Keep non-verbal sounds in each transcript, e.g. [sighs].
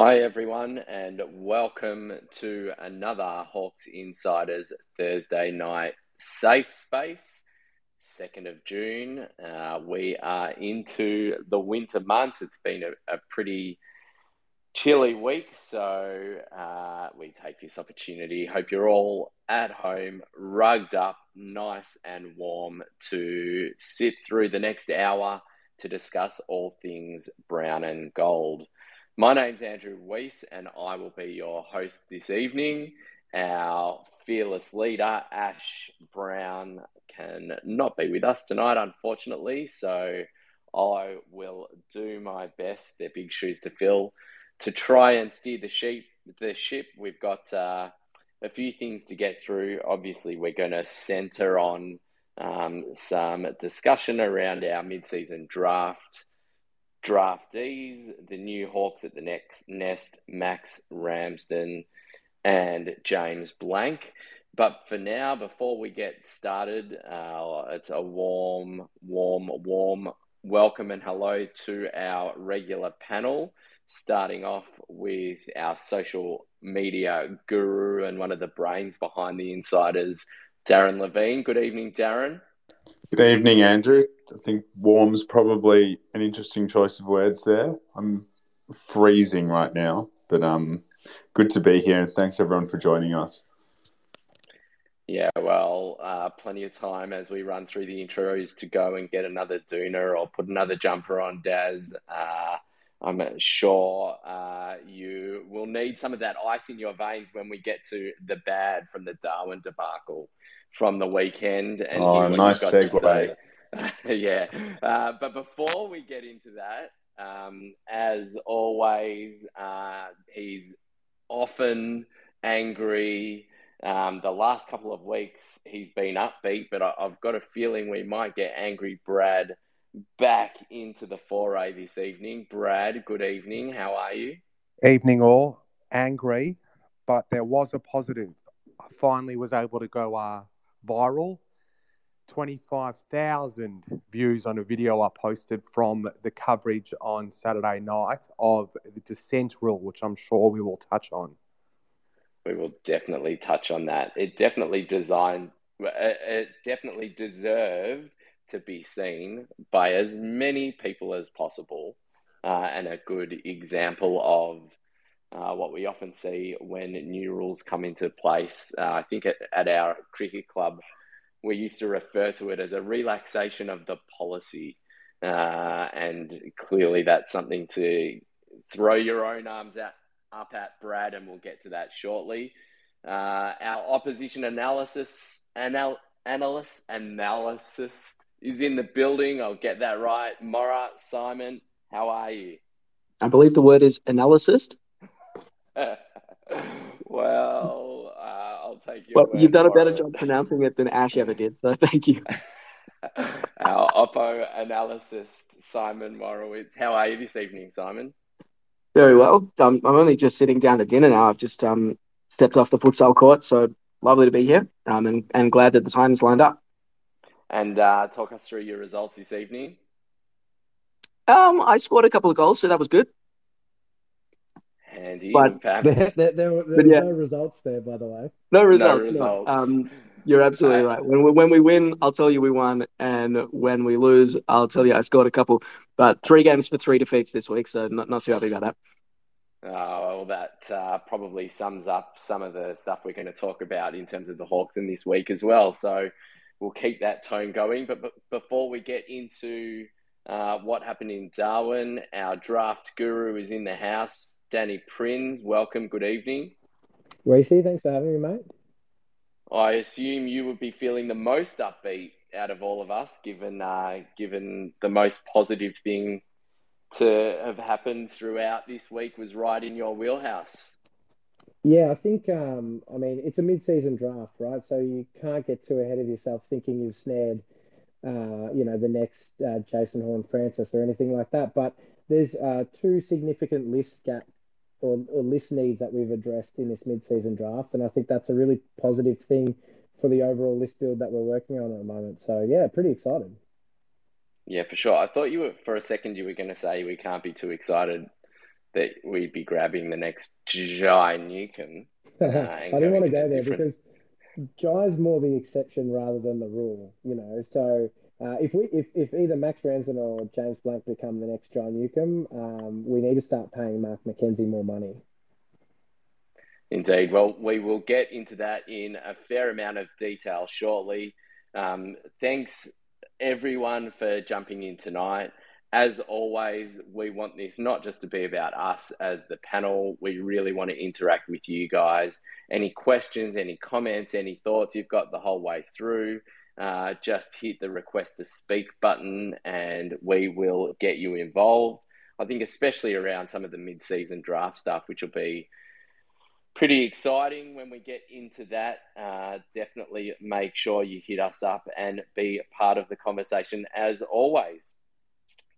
Hi, everyone, and welcome to another Hawks Insiders Thursday night safe space, 2nd of June. Uh, we are into the winter months. It's been a, a pretty chilly week, so uh, we take this opportunity. Hope you're all at home, rugged up, nice and warm to sit through the next hour to discuss all things brown and gold. My name's Andrew Weiss, and I will be your host this evening. Our fearless leader, Ash Brown, can not be with us tonight, unfortunately. So I will do my best. They're big shoes to fill to try and steer the sheep, the ship. We've got uh, a few things to get through. Obviously, we're going to centre on um, some discussion around our mid-season draft draftees, the new Hawks at the next nest, Max Ramsden and James Blanck. But for now, before we get started, uh, it's a warm, warm, warm welcome and hello to our regular panel. Starting off with our social media guru and one of the brains behind the insiders, Darren Levine. Good evening, Darren. Good evening, Andrew. I think warm's probably an interesting choice of words there. I'm freezing right now, but um, good to be here, and thanks everyone for joining us. Yeah, well, uh, plenty of time as we run through the intros to go and get another doona or put another jumper on, Daz. Uh, I'm sure uh, you will need some of that ice in your veins when we get to the bad from the Darwin debacle from the weekend. And oh, nice segue. [laughs] yeah. Uh, but before we get into that, um, as always, uh, he's often angry. Um, the last couple of weeks, he's been upbeat, but I, have got a feeling we might get angry Brad back into the foray this evening. Brad, good evening. How are you? Evening, all. Angry, but there was a positive. I finally was able to go uh, viral. 25,000 views on a video I posted from the coverage on Saturday night of the dissent rule, which I'm sure we will touch on. We will definitely touch on that. It definitely designed, it definitely deserved to be seen by as many people as possible, uh, and a good example of uh, what we often see when new rules come into place. Uh, I think at, at, our cricket club, we used to refer to it as a relaxation of the policy. Uh, and clearly, that's something to throw your own arms at, up at, Brad, and we'll get to that shortly. Uh, our opposition analysis anal, analyst analysis is in the building. I'll get that right. Mora Simon, how are you? I believe the word is analyst. [laughs] well, uh, I'll take you. Well, you've done a better job pronouncing it than Ash ever did, so thank you. [laughs] Our Oppo analyst, Simon Morowitz. How are you this evening, Simon? Very well. Um, I'm only just sitting down to dinner now. I've just um, stepped off the futsal court, so lovely to be here um, and, and glad that the time's lined up. And uh, talk us through your results this evening. Um, I scored a couple of goals, so that was good. Andy, but there, there, there, [laughs] there was yeah. no results there, by the way. No results. No results. No. Um, you're absolutely right. When we, when we win, I'll tell you we won, and when we lose, I'll tell you I scored a couple. But three games for three defeats this week, so not not too happy about that. Oh, well, that uh, probably sums up some of the stuff we're going to talk about in terms of the Hawks in this week as well. So we'll keep that tone going. But, but before we get into uh, what happened in Darwin, our draft guru is in the house. Danny Prins, welcome. Good evening. Racy, thanks for having me, mate. I assume you would be feeling the most upbeat out of all of us, given uh, given the most positive thing to have happened throughout this week was right in your wheelhouse. Yeah, I think um, I mean it's a mid-season draft, right? So you can't get too ahead of yourself thinking you've snared, uh, you know, the next uh, Jason Horne-Francis or anything like that. But there's uh, two significant list gap or, or list needs that we've addressed in this mid-season draft, and I think that's a really positive thing for the overall list build that we're working on at the moment. So yeah, pretty excited. Yeah, for sure. I thought you were for a second you were going to say we can't be too excited that we'd be grabbing the next Jai Newcombe. Uh, [laughs] I didn't want to go there different... because Jai's more the exception rather than the rule, you know. So uh, if we if, if either Max Ranson or James Blunt become the next John Newcombe, um, we need to start paying Mark McKenzie more money. Indeed. Well, we will get into that in a fair amount of detail shortly. Um, thanks everyone for jumping in tonight. As always, we want this not just to be about us as the panel. We really want to interact with you guys. Any questions, any comments, any thoughts you've got the whole way through, uh, just hit the request to speak button and we will get you involved. I think, especially around some of the mid season draft stuff, which will be pretty exciting when we get into that. Uh, definitely make sure you hit us up and be part of the conversation as always.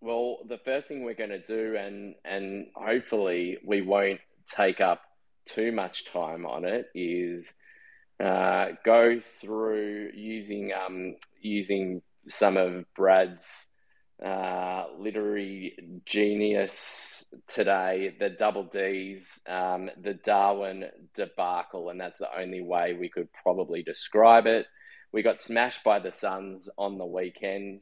Well, the first thing we're going to do, and and hopefully we won't take up too much time on it, is uh, go through using um, using some of Brad's uh, literary genius today, the double D's, um, the Darwin debacle, and that's the only way we could probably describe it. We got smashed by the Suns on the weekend,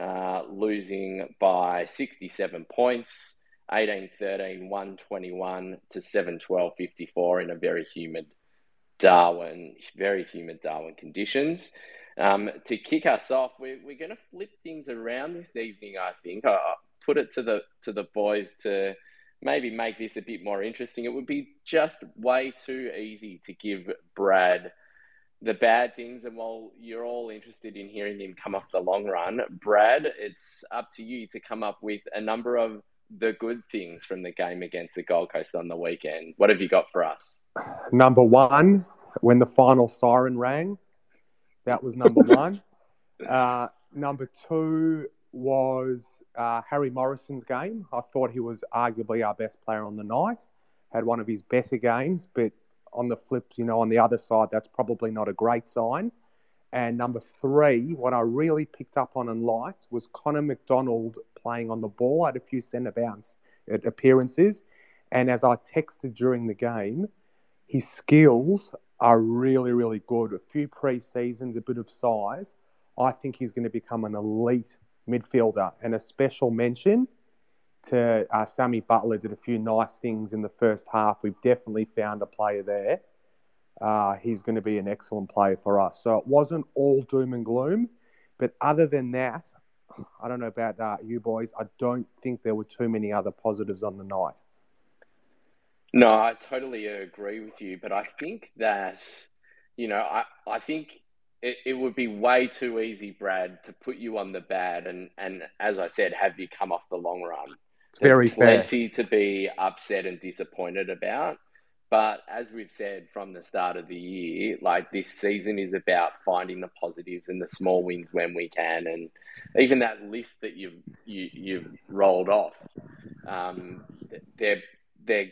uh, losing by 67 points, 18 13, 121 to 7 12 54 in a very humid Darwin, very humid Darwin conditions. Um, to kick us off, we're, we're going to flip things around this evening. I think I put it to the to the boys to maybe make this a bit more interesting. It would be just way too easy to give Brad the bad things. And while you're all interested in hearing him come off the long run, Brad, it's up to you to come up with a number of the good things from the game against the Gold Coast on the weekend. What have you got for us? Number one, when the final siren rang, that was number [laughs] one. Uh, number two was uh, Harry Morrison's game. I thought he was arguably our best player on the night. Had one of his better games, but on the flip, you know, on the other side, that's probably not a great sign. And number three, what I really picked up on and liked was Connor McDonald playing on the ball. I had a few centre bounce appearances. And as I texted during the game, his skills are really, really good. A few pre seasons, a bit of size. I think he's going to become an elite midfielder. And a special mention to uh, Sammy Butler did a few nice things in the first half. We've definitely found a player there. Uh, he's going to be an excellent player for us. So it wasn't all doom and gloom. But other than that, I don't know about uh, you boys. I don't think there were too many other positives on the night. No, I totally agree with you. But I think that, you know, I, I think it, it would be way too easy, Brad, to put you on the bad and, and as I said, have you come off the long run. It's There's very plenty fair. to be upset and disappointed about. But as we've said from the start of the year, like this season is about finding the positives and the small wins when we can, and even that list that you've you, you've rolled off, um, they're they're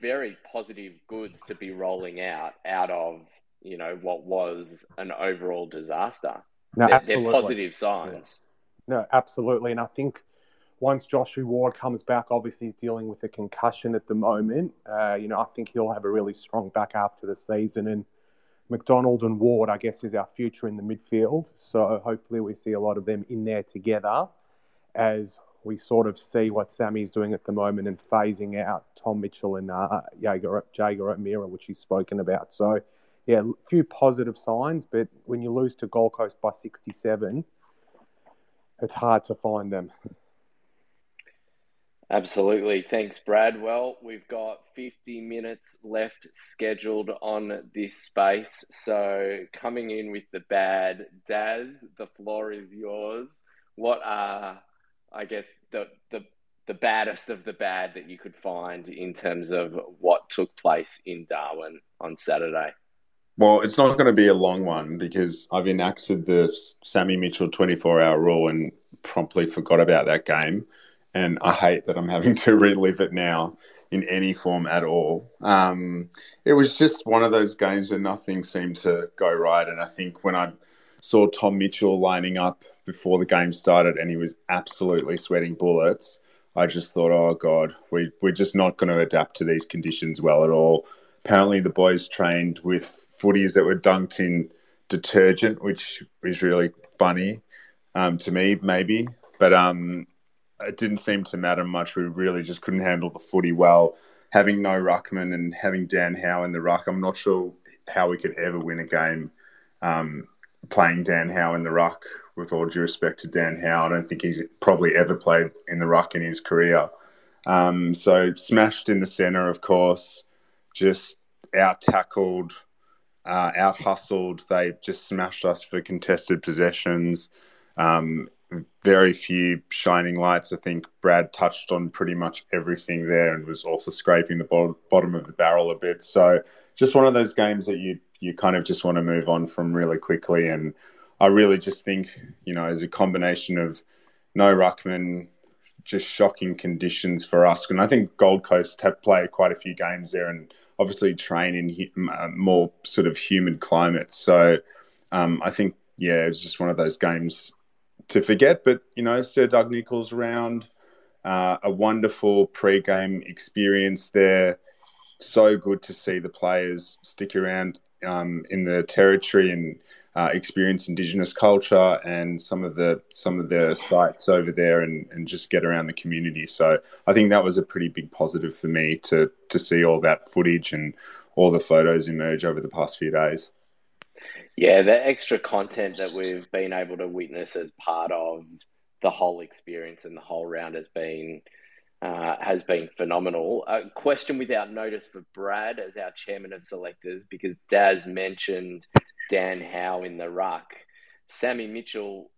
very positive goods to be rolling out out of you know what was an overall disaster. No, they're, absolutely. they're positive signs. Yeah. No, absolutely, and I think once Joshua Ward comes back, obviously he's dealing with a concussion at the moment. Uh, you know, I think he'll have a really strong back after the season. And McDonald and Ward, I guess, is our future in the midfield. So hopefully we see a lot of them in there together as we sort of see what Sammy's doing at the moment and phasing out Tom Mitchell and uh, Jaeger, Jaeger O'Meara, which he's spoken about. So, yeah, a few positive signs, but when you lose to Gold Coast by 67, it's hard to find them. Absolutely. Thanks, Brad. Well, we've got 50 minutes left scheduled on this space. So, coming in with the bad, Daz, the floor is yours. What are I guess the the the baddest of the bad that you could find in terms of what took place in Darwin on Saturday? Well, it's not going to be a long one because I've enacted the Sammy Mitchell 24 hour rule and promptly forgot about that game. And I hate that I'm having [laughs] to relive it now in any form at all. Um, it was just one of those games where nothing seemed to go right. And I think when I saw Tom Mitchell lining up before the game started and he was absolutely sweating bullets. I just thought, oh god, we we're just not going to adapt to these conditions well at all. Apparently, the boys trained with footies that were dunked in detergent, which is really funny um, to me, maybe. But um, it didn't seem to matter much. We really just couldn't handle the footy well. Having no ruckman and having Dan Howe in the ruck, I'm not sure how we could ever win a game um, playing Dan Howe in the ruck. With all due respect to Dan Howe, I don't think he's probably ever played in the ruck in his career. Um, so smashed in the centre, of course, just out tackled, uh, out hustled. They just smashed us for contested possessions. Um, very few shining lights. I think Brad touched on pretty much everything there and was also scraping the bottom of the barrel a bit. So just one of those games that you you kind of just want to move on from really quickly. And I really just think you know as a combination of no ruckman, just shocking conditions for us. And I think Gold Coast have played quite a few games there and obviously train in uh, more sort of humid climates. So um, I think yeah, it's just one of those games to forget. But you know, Sir Doug Nicholls round, uh, a wonderful pre-game experience there. So good to see the players stick around um, in the territory and uh, experience Indigenous culture and some of the some of the sites over there, and, and just get around the community. So I think that was a pretty big positive for me to to see all that footage and all the photos emerge over the past few days. Yeah, the extra content that we've been able to witness as part of the whole experience and the whole round has been uh, has been phenomenal. A question without notice for Brad as our chairman of selectors, because Daz mentioned Dan Howe in the ruck. Sammy Mitchell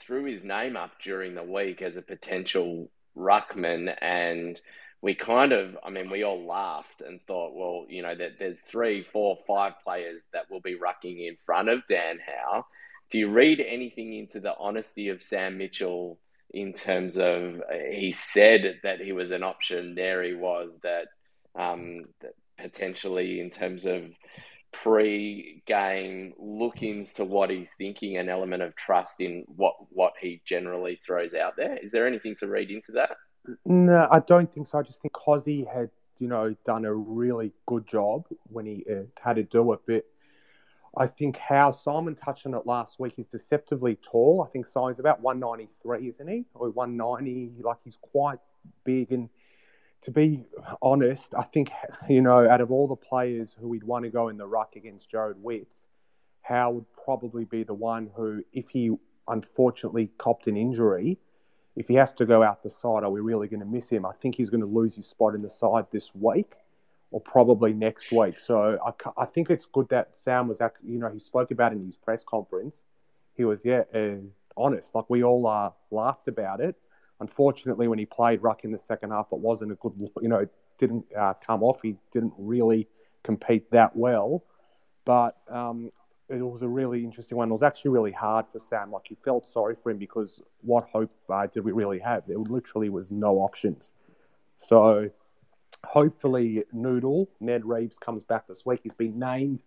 threw his name up during the week as a potential ruckman, and we kind of, I mean, we all laughed and thought, well, you know, that there's three, four, five players that will be rucking in front of Dan Howe. Do you read anything into the honesty of Sam Mitchell in terms of uh, he said that he was an option? There he was that, um, that potentially in terms of pre-game look-ins to what he's thinking, an element of trust in what what he generally throws out there. Is there anything to read into that? No, I don't think so. I just think Cozzy had, you know, done a really good job when he uh, had to do it. But I think how Simon touched on it last week is deceptively tall. I think Simon's about 193, isn't he? Or 190. Like he's quite big. And to be honest, I think, you know, out of all the players who we'd want to go in the ruck against Jarrod Witts, Howe would probably be the one who, if he unfortunately copped an injury, if he has to go out the side, are we really going to miss him? I think he's going to lose his spot in the side this week or probably next week. So I, I think it's good that Sam was, you know, he spoke about it in his press conference. He was, yeah, uh, honest. Like we all uh, laughed about it. Unfortunately, when he played ruck in the second half, it wasn't a good, you know, it didn't uh, come off. He didn't really compete that well. But um, it was a really interesting one. It was actually really hard for Sam. Like he felt sorry for him because what hope uh, did we really have? There literally was no options. So hopefully Noodle Ned Reeves comes back this week. He's been named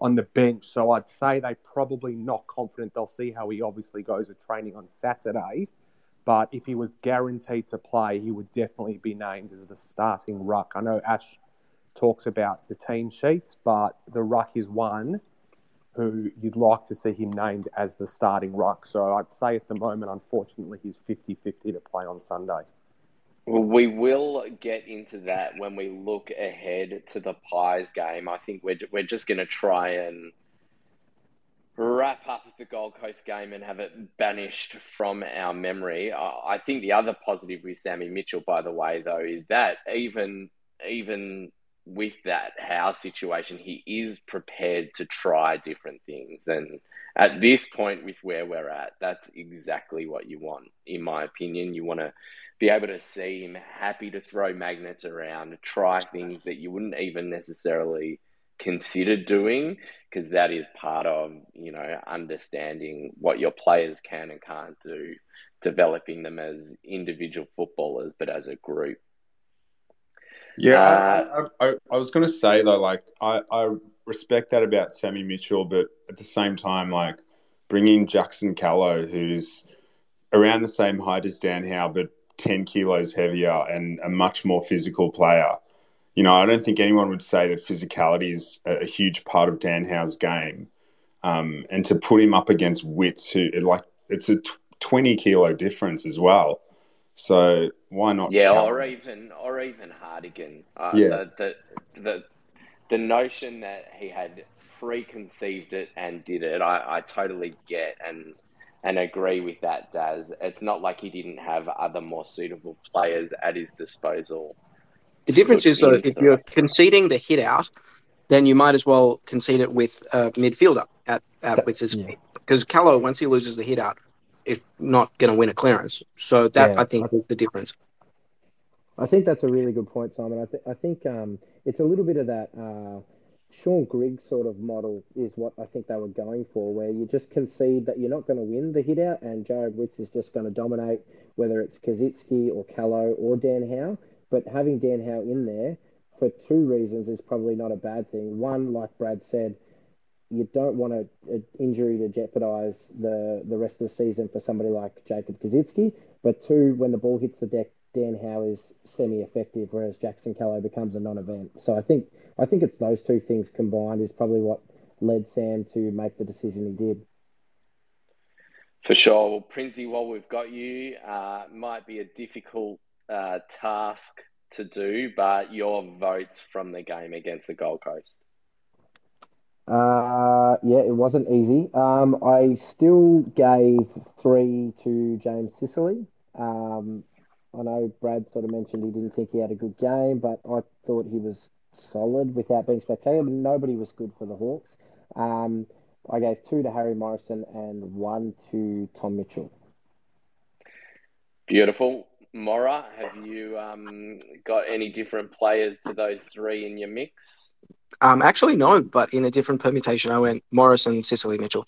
on the bench, so I'd say they probably not confident. They'll see how he obviously goes at training on Saturday. But if he was guaranteed to play, he would definitely be named as the starting ruck. I know Ash talks about the team sheets, but the ruck is one who you'd like to see him named as the starting ruck. So I'd say at the moment, unfortunately, he's 50 50 to play on Sunday. Well, we will get into that when we look ahead to the Pies game. I think we're, we're just going to try and wrap up the Gold Coast game and have it banished from our memory. I think the other positive with Sammy Mitchell, by the way, though, is that even even with that Howe situation, he is prepared to try different things. And at this point, with where we're at, that's exactly what you want, in my opinion. You want to be able to see him happy to throw magnets around, try things that you wouldn't even necessarily consider doing, because that is part of, you know, understanding what your players can and can't do, developing them as individual footballers, but as a group. Yeah, uh, I, I, I, was going to say though, like I, I respect that about Sammy Mitchell, but at the same time, like bringing Jackson Callow, who's around the same height as Dan Howe, but ten kilos heavier and a much more physical player. You know, I don't think anyone would say that physicality is a, a huge part of Dan Howe's game. Um, and to put him up against Witts, who like it's a t- twenty kilo difference as well. So why not? Yeah, or even or even Hartigan. Uh, yeah. The, the, the the notion that he had preconceived it and did it, I, I totally get and and agree with that, Daz. It's not like he didn't have other more suitable players at his disposal. The difference is though, if you're conceding the hit out, then you might as well concede it with a midfielder at at Witts's feet because Callow once he loses the hit out, is not going to win a clearance. So that yeah, I think I, is the difference. I think that's a really good point, Simon. I, th- I think um, it's a little bit of that uh, Shaun Grigg sort of model is what I think they were going for, where you just concede that you're not going to win the hit out, and Jarrod Witts is just going to dominate, whether it's Koschitzke or Callow or Dan Howe. But having Dan Howe in there for two reasons is probably not a bad thing. One, like Brad said, you don't want an injury to jeopardise the, the rest of the season for somebody like Jacob Koschitzke. But two, when the ball hits the deck, Dan Howe is semi-effective, whereas Jackson Callow becomes a non-event. So I think I think it's those two things combined is probably what led Sam to make the decision he did. For sure. Well, Princey, while we've got you, uh, might be a difficult uh, task to do, but your votes from the game against the Gold Coast. Uh, yeah, it wasn't easy. Um, I still gave three to James Sicily. Um, I know Brad sort of mentioned he didn't think he had a good game, but I thought he was solid without being spectacular. Nobody was good for the Hawks. Um, I gave two to Harry Morrison and one to Tom Mitchell. Beautiful. Mora, have you um, got any different players to those three in your mix? Um, actually, no, but in a different permutation, I went Morrison, Sicily, Mitchell.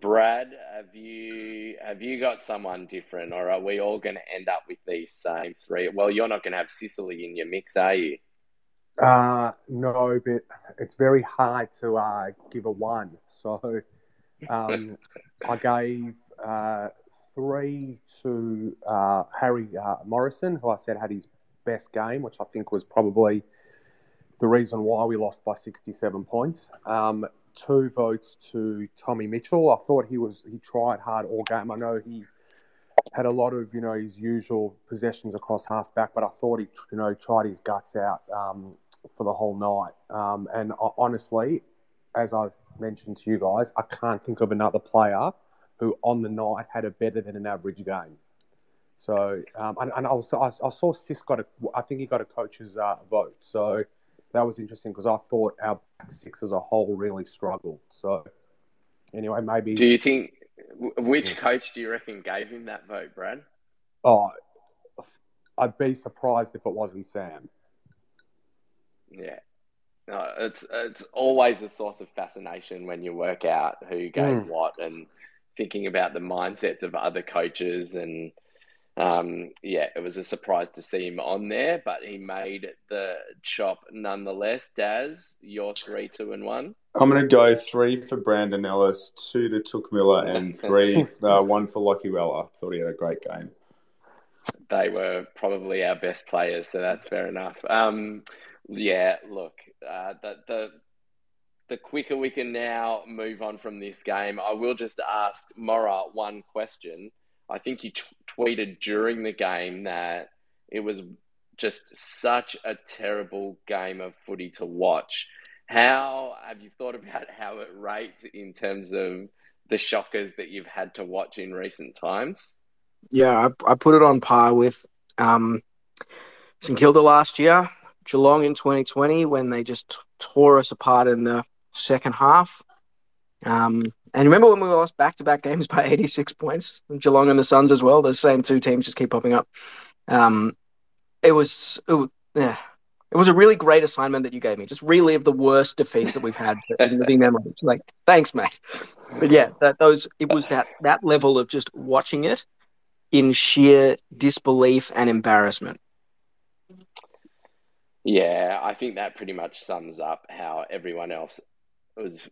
Brad, have you have you got someone different, or are we all going to end up with these same three? Well, you're not going to have Sicily in your mix, are you? Uh, no, but it's very hard to uh, give a one. So um, [laughs] I gave uh, three to uh, Harry uh, Morrison, who I said had his best game, which I think was probably the reason why we lost by 67 points. Um, two votes to Tommy Mitchell. I thought he was he tried hard all game. I know he had a lot of you know his usual possessions across half back, but I thought he you know tried his guts out um, for the whole night. Um, and I, honestly, as I've mentioned to you guys, I can't think of another player who on the night had a better than an average game. So um, and, and I, was, I, saw Sis got a I think he got a coach's uh, vote. So that was interesting because I thought our back six as a whole really struggled. So anyway, maybe. Do you think which coach do you reckon gave him that vote, Brad? Oh, I'd be surprised if it wasn't Sam. Yeah. No, it's it's always a source of fascination when you work out who gave mm. what and thinking about the mindsets of other coaches and um, yeah, it was a surprise to see him on there, but he made the chop nonetheless. Daz, your three, two, and one. I'm going to go three for Brandon Ellis, two to Touk Miller, and [laughs] three, uh, one for Lockie Weller. Thought he had a great game. They were probably our best players, so that's fair enough. Um, yeah, look, uh, the, the the quicker we can now move on from this game, I will just ask Mora one question. I think you t- tweeted during the game that it was just such a terrible game of footy to watch. How have you thought about [laughs] how it rates in terms of the shockers that you've had to watch in recent times? Yeah, I, I put it on par with um, St Kilda last year, Geelong in 2020 when they just tore us apart in the second half. Um, and remember when we lost back to back games by 86 points? Geelong and the Suns as well. Those same two teams just keep popping up. Um, it was, it was, yeah, it was a really great assignment that you gave me. Just relive the worst defeats that we've had [laughs] in living memory. Like, thanks, mate. But yeah, that those it was that that level of just watching it in sheer disbelief and embarrassment. Yeah, I think that pretty much sums up how everyone else was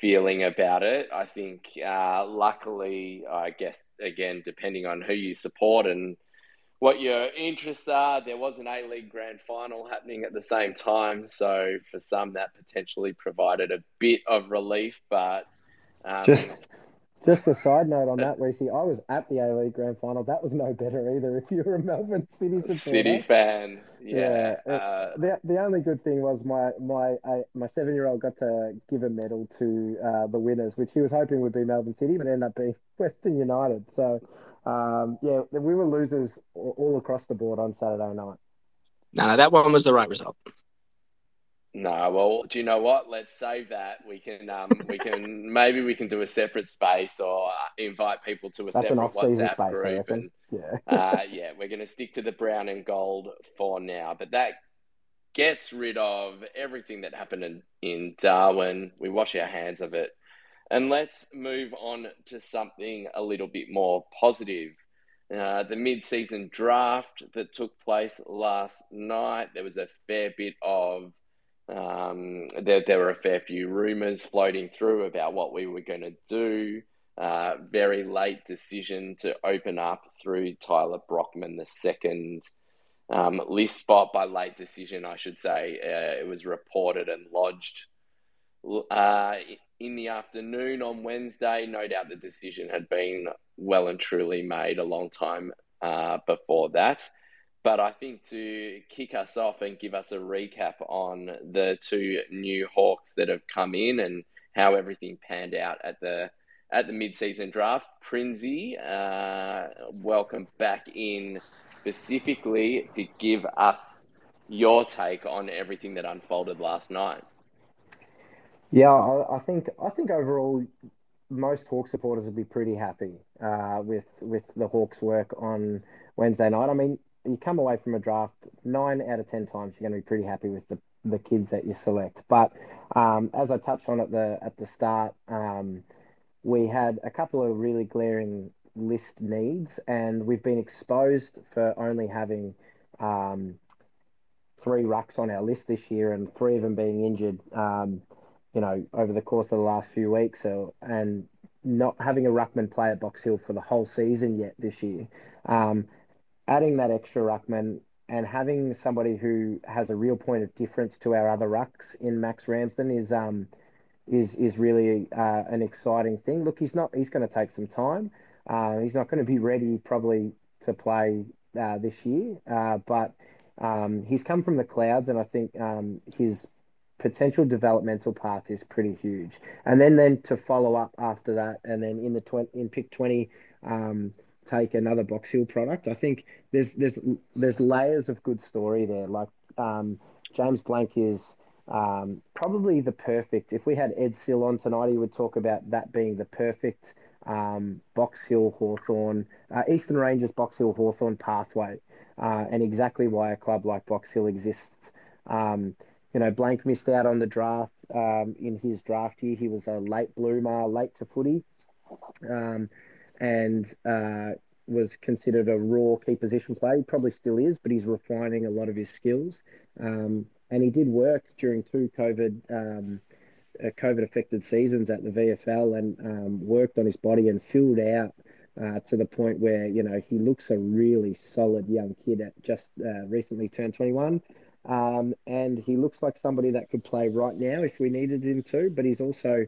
feeling about it. I think, uh, luckily, I guess, again, depending on who you support and what your interests are, there was an A League grand final happening at the same time. So for some, that potentially provided a bit of relief. But um, just just a side note on that, Reese, I was at the A League Grand Final. That was no better either. If you were a Melbourne City supporter, City fan, yeah. yeah. Uh, the the only good thing was my my uh, my seven year old got to give a medal to uh, the winners, which he was hoping would be Melbourne City, but ended up being [laughs] Western United. So um, yeah, we were losers all across the board on Saturday night. No, that one was the right result. No, well, do you know what? Let's save that. We can, um, we can [laughs] maybe we can do a separate space or invite people to a That's separate WhatsApp space, group. And yeah, uh, [laughs] yeah, we're going to stick to the brown and gold for now. But that gets rid of everything that happened in, in Darwin. We wash our hands of it, and let's move on to something a little bit more positive. Uh, the mid-season draft that took place last night. There was a fair bit of um, there, there were a fair few rumours floating through about what we were going to do. Uh, very late decision to open up through Tyler Brockman, the second um, list spot by late decision, I should say. Uh, it was reported and lodged uh, in the afternoon on Wednesday. No doubt the decision had been well and truly made a long time uh, before that. But I think to kick us off and give us a recap on the two new Hawks that have come in and how everything panned out at the at the mid-season draft, Prinzy, uh, welcome back in specifically to give us your take on everything that unfolded last night. Yeah, I, I think I think overall most Hawk supporters would be pretty happy uh, with with the Hawks' work on Wednesday night. I mean, you come away from a draft nine out of ten times you're going to be pretty happy with the, the kids that you select. But um, as I touched on at the at the start, um, we had a couple of really glaring list needs, and we've been exposed for only having um, three rucks on our list this year, and three of them being injured. Um, you know, over the course of the last few weeks, so, and not having a ruckman play at Box Hill for the whole season yet this year. Adding that extra ruckman and having somebody who has a real point of difference to our other rucks in Max Ramsden is um is is really uh, an exciting thing. Look, he's not he's going to take some time. Uh, he's not going to be ready probably to play uh, this year, uh, but um, he's come from the clouds, and I think um, his potential developmental path is pretty huge. And then then to follow up after that, and then in the tw- in pick twenty. Um, take another Box Hill product. I think there's there's there's layers of good story there. Like um, James Blanck is um, probably the perfect. If we had Ed Sill on tonight, he would talk about that being the perfect um, Box Hill Hawthorn, uh, Eastern Rangers Box Hill Hawthorn pathway, uh, and exactly why a club like Box Hill exists. Um, you know, Blanck missed out on the draft um, in his draft year. He was a late bloomer, late to footy. And uh, was considered a raw key position player. He probably still is, but he's refining a lot of his skills. Um, and he did work during two COVID um, uh, COVID affected seasons at the VFL and um, worked on his body and filled out uh, to the point where you know he looks a really solid young kid at just uh, recently turned 21. Um, and he looks like somebody that could play right now if we needed him to, but he's also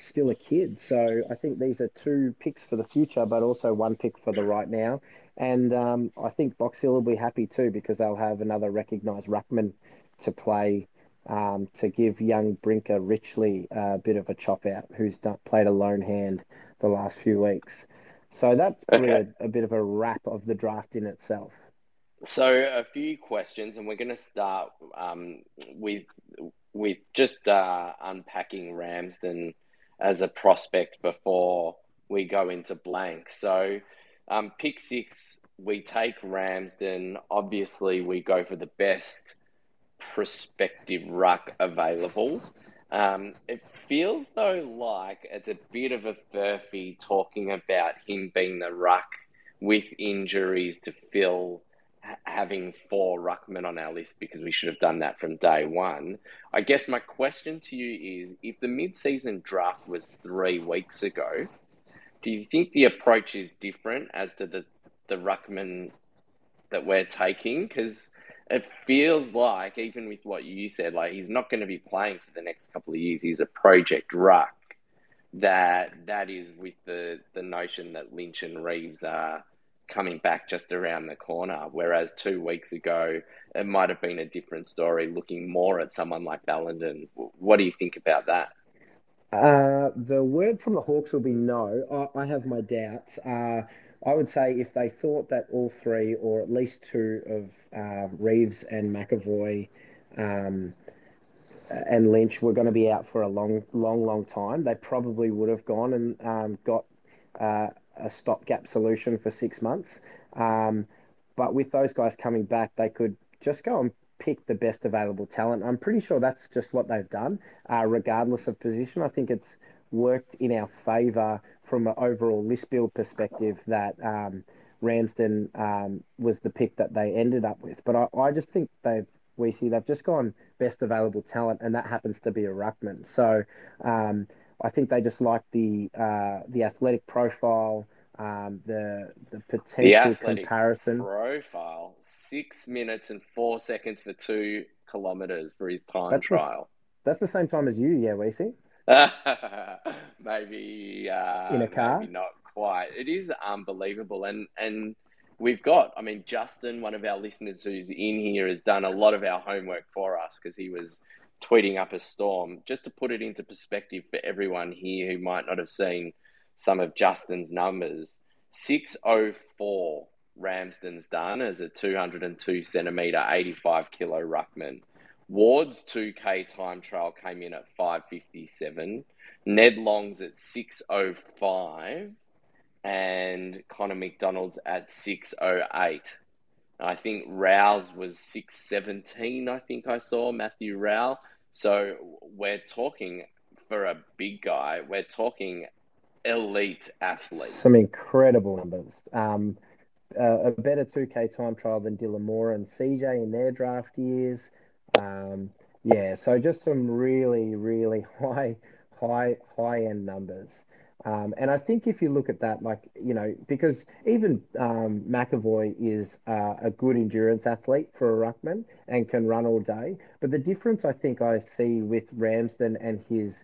still a kid. So I think these are two picks for the future, but also one pick for the right now. And um, I think Box Hill will be happy too because they'll have another recognised ruckman to play um, to give young Brinker Richley a bit of a chop out, who's done, played a lone hand the last few weeks. So that's okay. a, a bit of a wrap of the draft in itself. So a few questions, and we're going to start um, with with just uh, unpacking Ramsden as a prospect before we go into Blanck. So, um, pick six, we take Ramsden. Obviously, we go for the best prospective ruck available. Um, it feels though like it's a bit of a furphy talking about him being the ruck with injuries to fill having four ruckmen on our list because we should have done that from day one. I guess my question to you is if the mid season draft was three weeks ago, do you think the approach is different as to the, the ruckman that we're taking? Because it feels like, even with what you said, like he's not going to be playing for the next couple of years. He's a project ruck. That that is with the the notion that Lynch and Reeves are coming back just around the corner. Whereas two weeks ago, it might have been a different story, looking more at someone like Ballenden. What do you think about that? Uh, the word from the Hawks will be no. I, I have my doubts. Uh, I would say if they thought that all three, or at least two of uh, Reeves and McEvoy um, and Lynch were going to be out for a long, long, long time, they probably would have gone and um, got uh, a stopgap solution for six months. Um, but with those guys coming back, they could just go and pick the best available talent. I'm pretty sure that's just what they've done, uh, regardless of position. I think it's worked in our favour from an overall list build perspective that um, Ramsden um, was the pick that they ended up with. But I, I just think they've we see they've just gone best available talent, and that happens to be a ruckman. So um, I think they just like the uh, the athletic profile, um, the the potential the comparison profile. Six minutes and four seconds for two kilometers for his time that's trial. The, that's the same time as you, yeah, we see. [laughs] maybe uh, in a car, maybe not quite. It is unbelievable, and and we've got. I mean, Justin, one of our listeners who's in here, has done a lot of our homework for us because he was tweeting up a storm. Just to put it into perspective for everyone here who might not have seen some of Justin's numbers, 604 Ramsden's done as a 202 centimetre, 85 kilo ruckman. Ward's 2K time trial came in at 557. Ned Long's at 605 and Connor McDonald's at 608. I think Rouse was 617, I think I saw, Matthew Rowell. So we're talking for a big guy, we're talking elite athlete. Some incredible numbers. Um, uh, a better 2K time trial than Dylan Moore and CJ in their draft years. Um, yeah, so just some really, really [laughs] high, high, high end numbers. Um, and I think if you look at that, like, you know, because even um, McEvoy is uh, a good endurance athlete for a ruckman and can run all day. But the difference I think I see with Ramsden and his,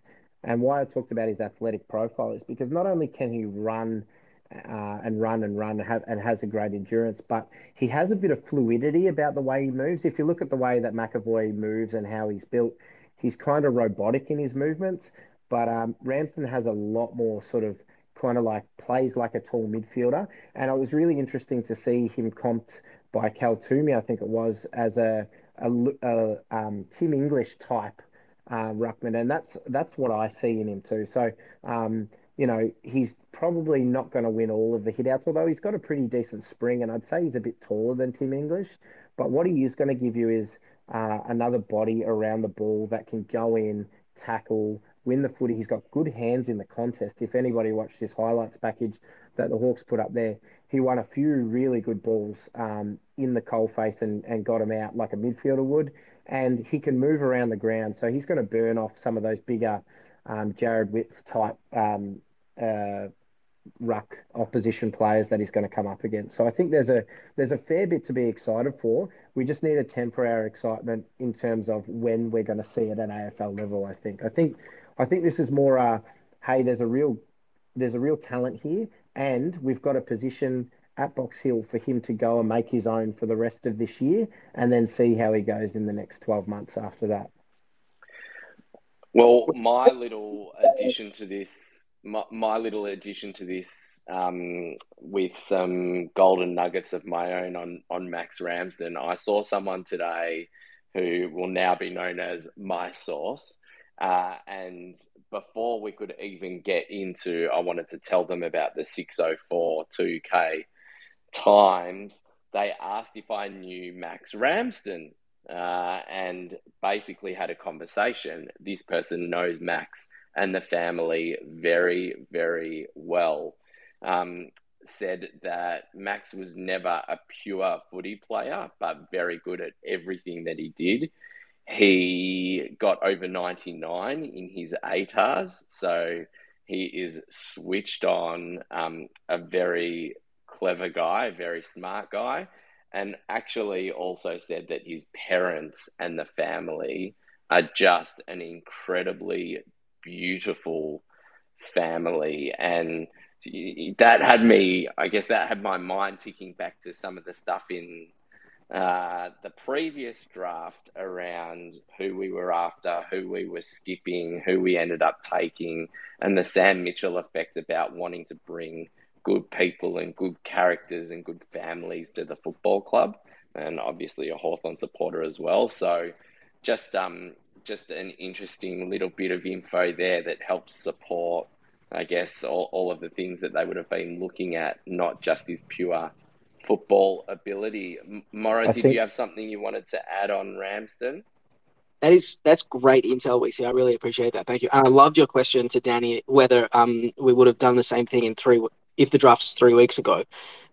and why I talked about his athletic profile is because not only can he run uh, and run and run and, have, and has a great endurance, but he has a bit of fluidity about the way he moves. If you look at the way that McEvoy moves and how he's built, he's kind of robotic in his movements. But um, Ramsden has a lot more sort of kind of like plays like a tall midfielder. And it was really interesting to see him comped by Cal Twomey, I think it was, as a, a, a um, Tim English type uh, ruckman, and that's that's what I see in him too. So um, you know he's probably not going to win all of the hitouts, although he's got a pretty decent spring, and I'd say he's a bit taller than Tim English. But what he is going to give you is uh, another body around the ball that can go in, tackle, win the footy. He's got good hands in the contest. If anybody watched his highlights package that the Hawks put up there, he won a few really good balls um, in the coalface and, and got him out like a midfielder would. And he can move around the ground. So he's going to burn off some of those bigger um, Jarrod Witts type um, uh, ruck opposition players that he's going to come up against. So I think there's a there's a fair bit to be excited for. We just need to temper our excitement in terms of when we're going to see it at AFL level. I think. I think I think this is more uh, hey, there's a real there's a real talent here, and we've got a position at Box Hill for him to go and make his own for the rest of this year, and then see how he goes in the next 12 months after that. Well, my little addition to this, my, my little addition to this, um, with some golden nuggets of my own on on Max Ramsden, I saw someone today who will now be known as my source uh, and before we could even get into, I wanted to tell them about the 604 2K times. They asked if I knew Max Ramsden uh, and basically had a conversation. This person knows Max and the family very, very well. Um, said that Max was never a pure footy player, but very good at everything that he did. He got over 99 in his ATARs, so he is switched on, um, a very clever guy, very smart guy, and actually also said that his parents and the family are just an incredibly beautiful family. And that had me, I guess, that had my mind ticking back to some of the stuff in uh, the previous draft around who we were after, who we were skipping, who we ended up taking, and the Sam Mitchell effect about wanting to bring good people and good characters and good families to the football club, and obviously a Hawthorn supporter as well. So, just um, just an interesting little bit of info there that helps support, I guess, all, all of the things that they would have been looking at, not just his pure football ability. Morrow, did think... you have something you wanted to add on Ramsden? That is that's great intel, Weezy. I really appreciate that. Thank you. And I loved your question to Danny whether um we would have done the same thing in three if the draft was three weeks ago.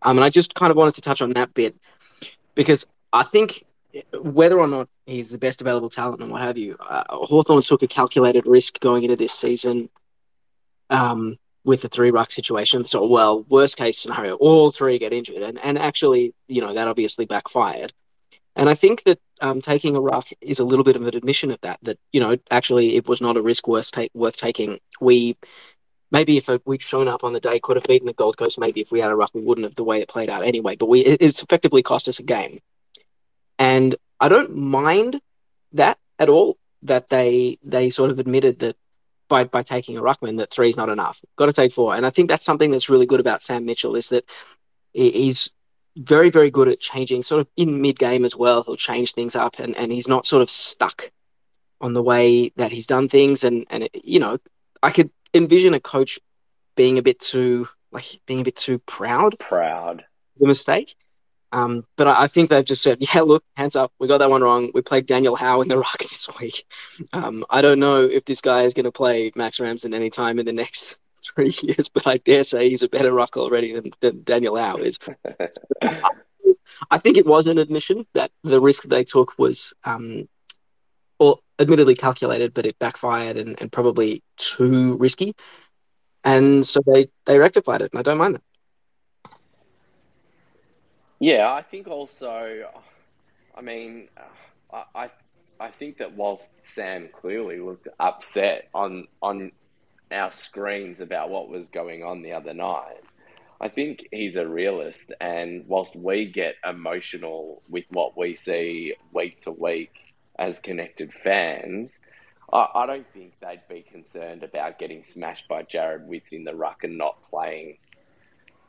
Um, and I just kind of wanted to touch on that bit because I think whether or not he's the best available talent and what have you, uh, Hawthorn took a calculated risk going into this season. Um, with the three ruck situation. So, well, worst case scenario, all three get injured, and and actually, you know, that obviously backfired. And I think that um, taking a ruck is a little bit of an admission of that. That you know, actually, it was not a risk worth take, worth taking. We maybe if we'd shown up on the day, could have beaten the Gold Coast. Maybe if we had a ruck, we wouldn't have the way it played out anyway. But we it, it's effectively cost us a game, and I don't mind that at all. That they they sort of admitted that by by taking a ruckman that three is not enough. Got to take four, and I think that's something that's really good about Sam Mitchell is that he's very very good at changing sort of in mid game as well. He'll change things up, and and he's not sort of stuck on the way that he's done things. And and it, you know, I could envision a coach being a bit too like being a bit too proud. Proud. The mistake. Um, but I, I, think they've just said, [laughs] yeah, look, hands up, we got that one wrong. We played Daniel Howe in the [laughs] ruck this week. Um, I don't know if this guy is going to play Max Ramsden any time in the next [laughs] three years, but I dare say he's a better ruck already than, than Daniel Howe is. I, I think it was an admission that the risk they took was, um, or admittedly calculated, but it backfired and, and probably too risky. And so they, they rectified it, and I don't mind that. Yeah, I think also, I mean, I, I, I think that whilst Sam clearly looked upset on on our screens about what was going on the other night, I think he's a realist. And whilst we get emotional with what we see week to week as connected fans, I, I don't think they'd be concerned about getting smashed by Jarrod Witts in the ruck and not playing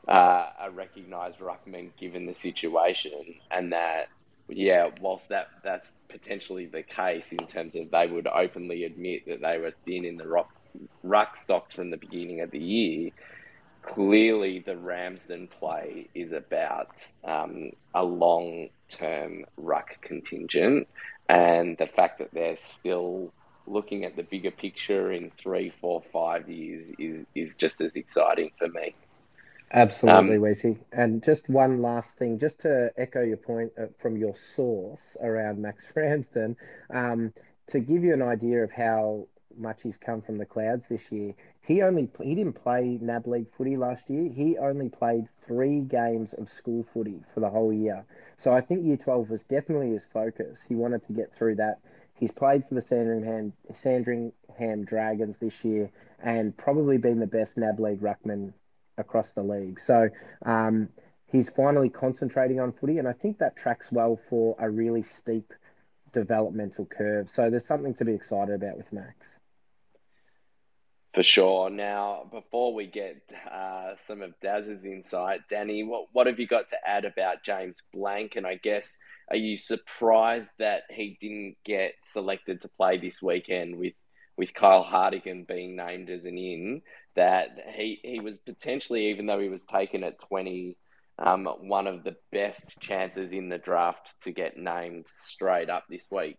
uh, a recognised ruckman given the situation, and that yeah, whilst that that's potentially the case in terms of they would openly admit that they were thin in the rock, ruck stocks from the beginning of the year. Clearly, the Ramsden play is about um, a long term ruck contingent, and the fact that they're still looking at the bigger picture in three, four, five years is, is just as exciting for me. Absolutely, um, Weezy. And just one last thing, just to echo your point uh, from your source around Max [laughs] Ramsden, um, to give you an idea of how much he's come from the clouds this year. He only he didn't play NAB League footy last year. He only played three games of school footy for the whole year. So I think Year 12 was definitely his focus. He wanted to get through that. He's played for the Sandringham Sandringham Dragons this year and probably been the best NAB League ruckman across the league. So um, he's finally concentrating on footy, and I think that tracks well for a really steep developmental curve. So there's something to be excited about with Max. For sure. Now, before we get uh, some of Daz's insight, Danny, what, what have you got to add about James Blanck? And I guess, are you surprised that he didn't get selected to play this weekend with, with Kyle Hartigan being named as an in? That he, he was potentially, even though he was taken at 20, um, one of the best chances in the draft to get named straight up this week.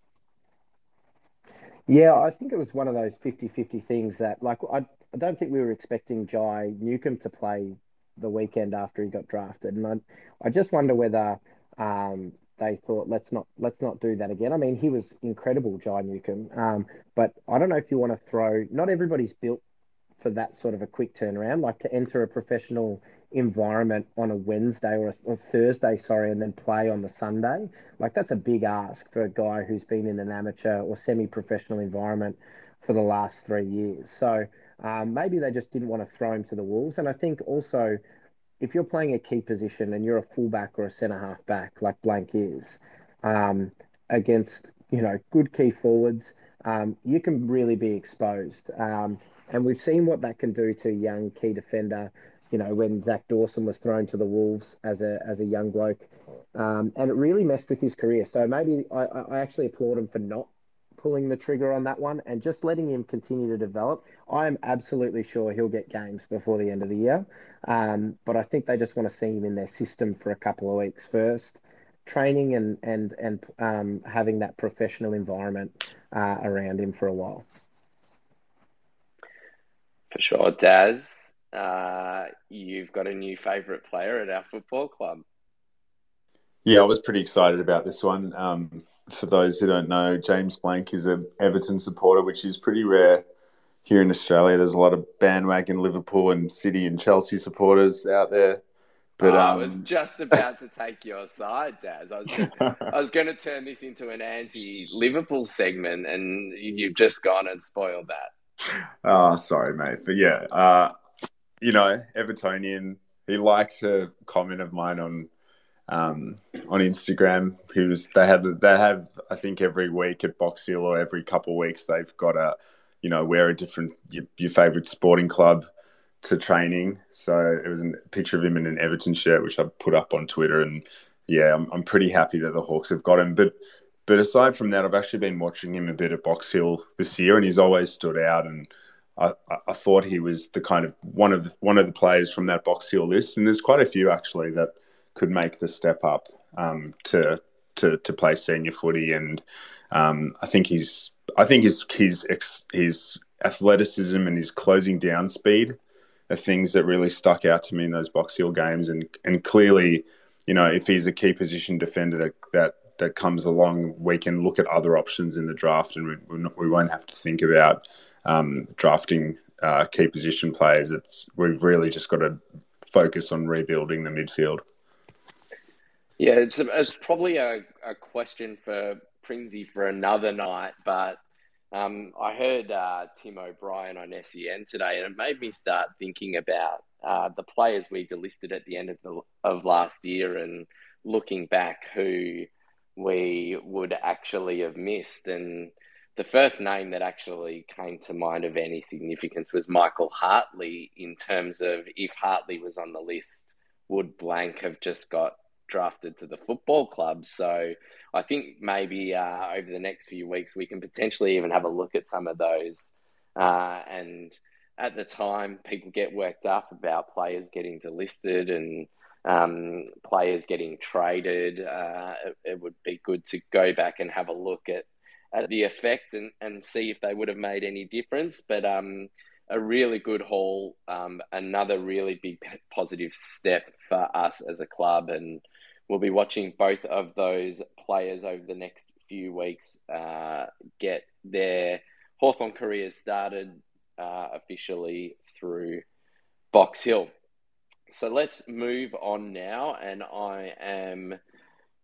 Yeah, I think it was one of those 50 50 things that, like, I, I don't think we were expecting Jai Newcombe to play the weekend after he got drafted, and I, I just wonder whether um, they thought let's not let's not do that again. I mean, he was incredible, Jai Newcombe, um, but I don't know if you want to throw. Not everybody's built for that sort of a quick turnaround, like to enter a professional environment on a Wednesday or a, Thursday, sorry, and then play on the Sunday. Like that's a big ask for a guy who's been in an amateur or semi-professional environment for the last three years. So um, maybe they just didn't want to throw him to the wolves. And I think also, if you're playing a key position and you're a fullback or a centre half back like Blanck is, um, against you know good key forwards, um, you can really be exposed. And we've seen what that can do to young key defender you know, when Zach Dawson was thrown to the Wolves as a as a young bloke, um, and it really messed with his career. So maybe I, I actually applaud him for not pulling the trigger on that one and just letting him continue to develop. I am absolutely sure he'll get games before the end of the year, um, but I think they just want to see him in their system for a couple of weeks first, training and and and um, having that professional environment uh, around him for a while. For sure, Daz uh, you've got a new favourite player at our football club. Yeah, I was pretty excited about this one. Um, for those who don't know, James Blanck is an Everton supporter, which is pretty rare here in Australia. There's a lot of bandwagon Liverpool and City and Chelsea supporters out there. But oh, um... I was [laughs] just about to take your side, Daz. I was gonna, [laughs] I was going to turn this into an anti-Liverpool segment, and you've just gone and spoiled that. Oh, sorry, mate. But yeah, uh, you know, Evertonian. He liked a comment of mine on um, on Instagram. He was they have they have I think every week at Box Hill or every couple of weeks they've got a you know wear a different your, your favorite sporting club to training. So it was a picture of him in an Everton shirt, which I put up on Twitter, and yeah, I'm, I'm pretty happy that the Hawks have got him. But but aside from that, I've actually been watching him a bit at Box Hill this year, and he's always stood out and I, I, thought he was the kind of one of the, one of the players from that Box Hill list, and there's quite a few actually that could make the step up um, to to to play senior footy, and um, I think he's I think his his his athleticism and his closing down speed are things that really stuck out to me in those Box Hill games, and and clearly, you know, if he's a key position defender that that that comes along, we can look at other options in the draft, and we, we won't have to think about um, drafting uh, key position players. It's we've really just got to focus on rebuilding the midfield. Yeah, it's, it's probably a, a question for Pringsy for another night, but um, I heard uh, Tim O'Brien on SEN today, and it made me start thinking about uh, the players we delisted at the end of the, of last year, and looking back, who we would actually have missed. And the first name that actually came to mind of any significance was Michael Hartley. In terms of if Hartley was on the list, would Blanck have just got drafted to the football club? So I think maybe uh, over the next few weeks we can potentially even have a look at some of those. Uh, and at the time, people get worked up about players getting delisted and um, players getting traded. Uh, it, would be good to go back and have a look at at the effect and, and see if they would have made any difference. But um, a really good haul, um, another really big positive step for us as a club. And we'll be watching both of those players over the next few weeks uh, get their Hawthorn careers started uh, officially through Box Hill. So let's move on now, and I am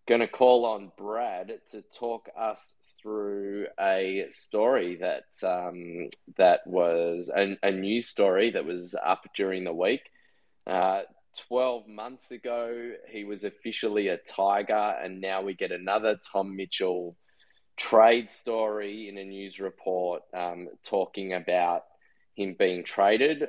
going to call on Brad to talk us through a story that um, that was a, a, news story that was up during the week. Uh, 12 months ago, he was officially a Tiger, and now we get another Tom Mitchell trade story in a news report um, talking about him being traded.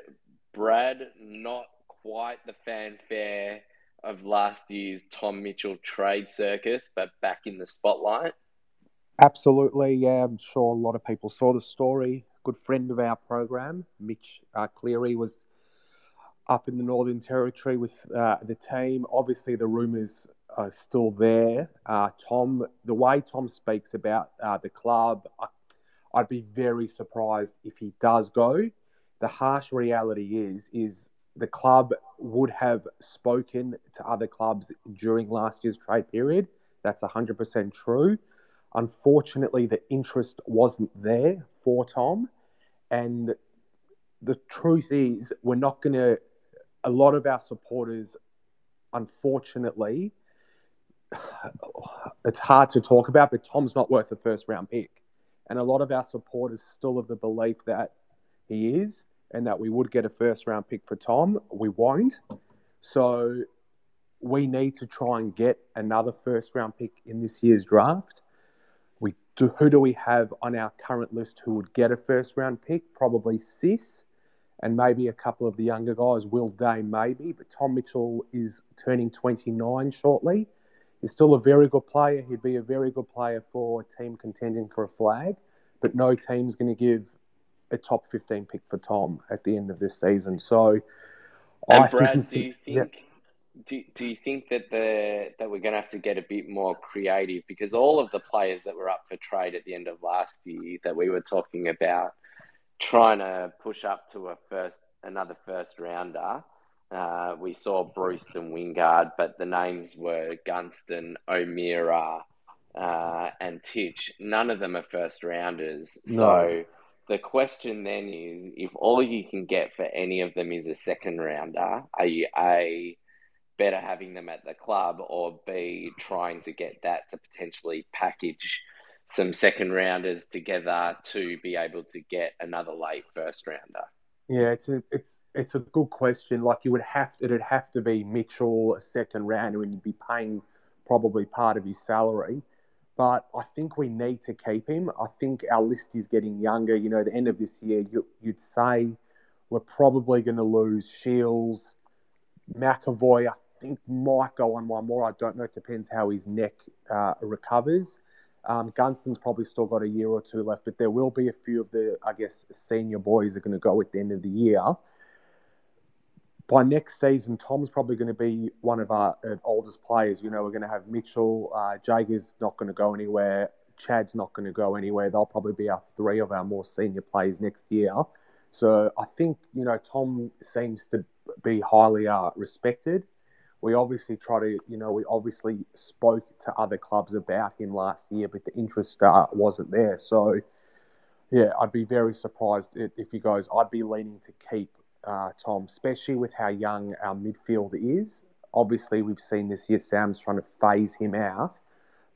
Brad, not quite the fanfare of last year's Tom Mitchell trade circus, but back in the spotlight. Absolutely, yeah. I'm sure a lot of people saw the story. Good friend of our program, Mitch uh, Cleary, was up in the Northern Territory with uh, the team. Obviously, the rumours are still there. Uh, Tom, the way Tom speaks about uh, the club, I'd be very surprised if he does go. The harsh reality is, is the club would have spoken to other clubs during last year's trade period. That's 100% true. Unfortunately, the interest wasn't there for Tom. And the truth is, we're not going to, a lot of our supporters, unfortunately, [sighs] it's hard to talk about, but Tom's not worth a first round pick. And a lot of our supporters still have the belief that he is and that we would get a first round pick for Tom. We won't. So we need to try and get another first round pick in this year's draft. We do, who do we have on our current list who would get a first round pick? Probably Sis and maybe a couple of the younger guys, Will Day maybe, but Tom Mitchell is turning 29 shortly. He's still a very good player. He'd be a very good player for a team contending for a flag, but no team's going to give a top 15 pick for Tom at the end of this season. So, and I Brad, do you [laughs] think? Yeah. Do, do you think that the that we're going to have to get a bit more creative because all of the players that were up for trade at the end of last year that we were talking about trying to push up to a first another first rounder uh, we saw Breust and Wingard, but the names were Gunston, O'Meara, uh, and Titch. None of them are first rounders. No. So the question then is if all you can get for any of them is a second rounder, are you A, better having them at the club, or B, trying to get that to potentially package some second rounders together to be able to get another late first rounder? Yeah, it's a, it's it's a good question. Like you would have to, it'd have to be Mitchell a second rounder, and you'd be paying probably part of his salary. But I think we need to keep him. I think our list is getting younger. You know, the end of this year, you, would say we're probably going to lose Shiels, McEvoy. I think might go on one more. I don't know. It depends how his neck uh, recovers. Um, Gunston's probably still got a year or two left, but there will be a few of the, I guess, senior boys are going to go at the end of the year by next season, Tom's probably going to be one of our uh, oldest players. You know, we're going to have Mitchell, uh, Jaeger's not going to go anywhere, Chad's not going to go anywhere. They'll probably be our three of our more senior players next year. So I think you know Tom seems to be highly uh, respected. We obviously try to, you know, we obviously spoke to other clubs about him last year, but the interest uh, wasn't there. So, yeah, I'd be very surprised if he goes. I'd be leaning to keep uh, Tom, especially with how young our midfield is. Obviously, we've seen this year Sam's trying to phase him out,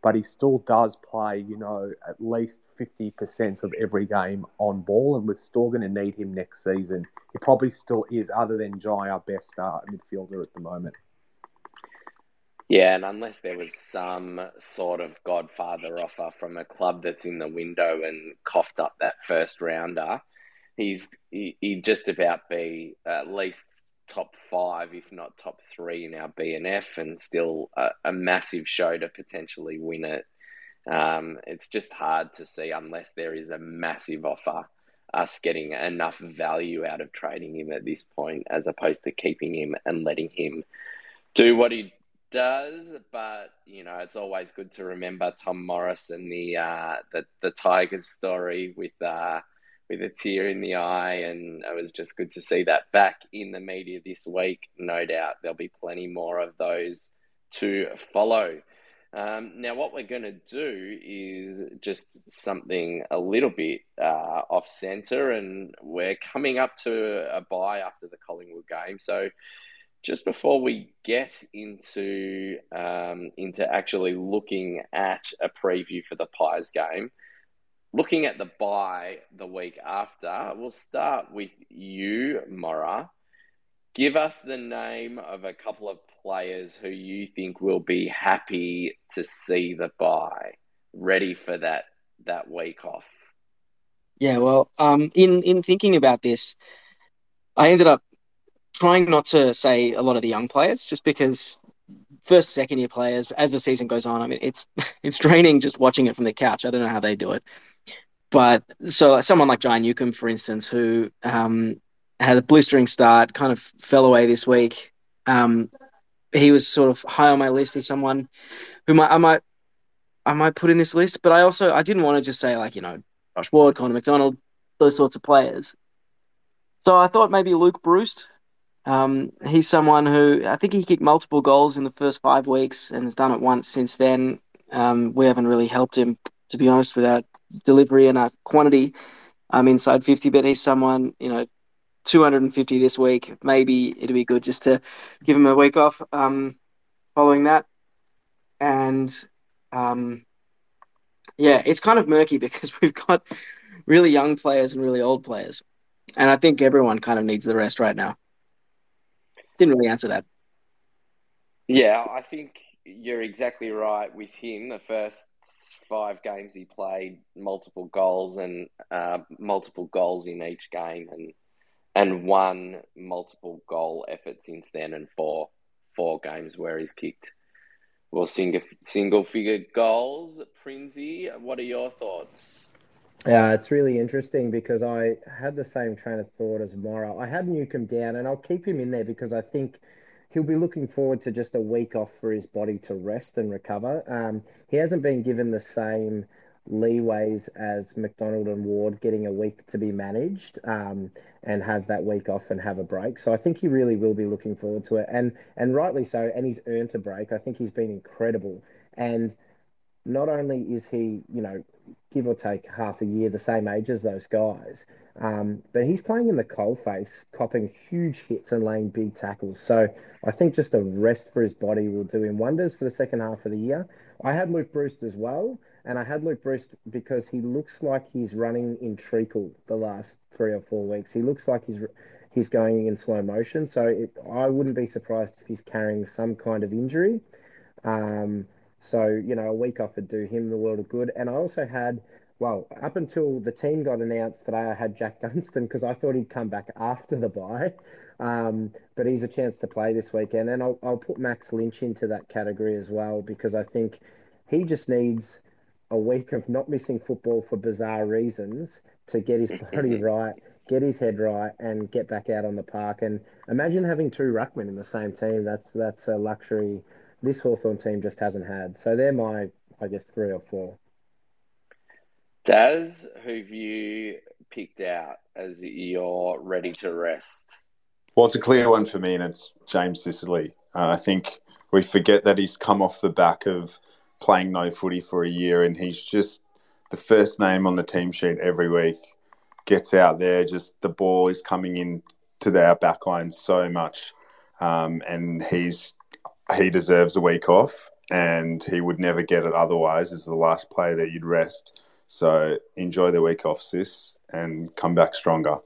but he still does play, you know, at least 50% of every game on ball, and we're still going to need him next season. He probably still is, other than Jai, our best uh, midfielder at the moment. Yeah, and unless there was some sort of godfather offer from a club that's in the window and coughed up that first rounder, he's he, he'd just about be at least top five, if not top three, in our BNF, and still a, a massive show to potentially win it. Um, it's just hard to see unless there is a massive offer us getting enough value out of trading him at this point, as opposed to keeping him and letting him do what he does. But you know, it's always good to remember Tom Morris and the uh, the the Tigers story with. Uh, with a tear in the eye, and it was just good to see that back in the media this week. No doubt there'll be plenty more of those to follow. Um, now, what we're going to do is just something a little bit uh, off center, and we're coming up to a bye after the Collingwood game. So, just before we get into um, into actually looking at a preview for the Pies game, looking at the bye the week after, we'll start with you, Mora. Give us the name of a couple of players who you think will be happy to see the bye, ready for that that week off. Yeah, well, um, in in thinking about this, I ended up trying not to say a lot of the young players, just because first, second year players, as the season goes on, I mean, it's [laughs] it's draining just watching it from the couch. I don't know how they do it. But so someone like John Newcombe, for instance, who um, had a blistering start, kind of fell away this week. Um, he was sort of high on my list as someone who might, I might I might put in this list, but I also I didn't want to just say like you know Josh Ward, Connor McDonald, those sorts of players. So I thought maybe Luke Breust Um, he's someone who I think he kicked multiple goals in the first five weeks and has done it once since then. Um, we haven't really helped him, to be honest, with our delivery and our quantity. I'm inside 50, but he's someone, you know, 250 this week. Maybe it'd be good just to give him a week off um, following that. And um, yeah, it's kind of murky [laughs] because we've got really young players and really old players. And I think everyone kind of needs the rest right now. Didn't really answer that. Yeah, I think you're exactly right with him. The first five games he played, multiple goals and uh, multiple goals in each game, and and one multiple goal effort since then, and four four games where he's kicked well single single figure goals. Prinsey, what are your thoughts? Yeah, it's really interesting because I had the same train of thought as Morrow. I had Newcombe down, and I'll keep him in there because I think he'll be looking forward to just a week off for his body to rest and recover. Um, he hasn't been given the same leeways as McDonald and Ward getting a week to be managed um, and have that week off and have a break. So I think he really will be looking forward to it, and and rightly so. And he's earned a break. I think he's been incredible, and not only is he, you know, give or take half a year the same age as those guys, um, but he's playing in the cold face, copping huge hits and laying big tackles. So I think just a rest for his body will do him wonders for the second half of the year. I had Luke Breust as well, and I had Luke Breust because he looks like he's running in treacle the last three or four weeks. He looks like he's he's going in slow motion. So it, I wouldn't be surprised if he's carrying some kind of injury. Um, so you know, a week off would do him the world of good. And I also had well, up until the team got announced today, I had Jack [laughs] Gunston because I thought he'd come back after the bye. Um, but he's a chance to play this weekend. And I'll, I'll put Max Lynch into that category as well because I think he just needs a week of not missing football for bizarre reasons to get his body [laughs] right, get his head right, and get back out on the park. And imagine having two ruckmen in the same team. That's that's a luxury this Hawthorn team just hasn't had. So they're my, I guess, three or four. Daz, who've you picked out as your ready to rest? Well, it's a clear one for me, and it's James Sicily. Uh, I think we forget that he's come off the back of playing no footy for a year, and he's just the first name on the team sheet every week. Gets out there, just the ball is coming in to our backline so much, um, and he's he deserves a week off, and he would never get it otherwise. As the last player that you'd rest. So enjoy the week off, sis, and come back stronger.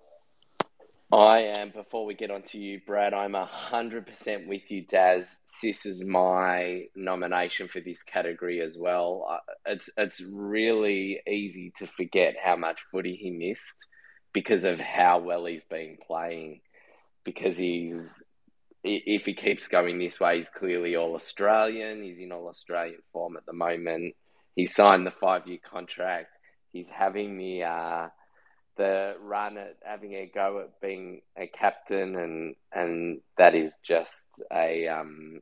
I am. Before we get on to you, Brad, I'm hundred percent with you, Daz. Sis is my nomination for this category as well. Uh, it's it's really easy to forget how much footy he missed because of how well he's been playing. Because he's if he keeps going this way, he's clearly all Australian. He's in all Australian form at the moment. He signed the five year contract. He's having the uh, the run at having a go at being a captain, and and that is just a um,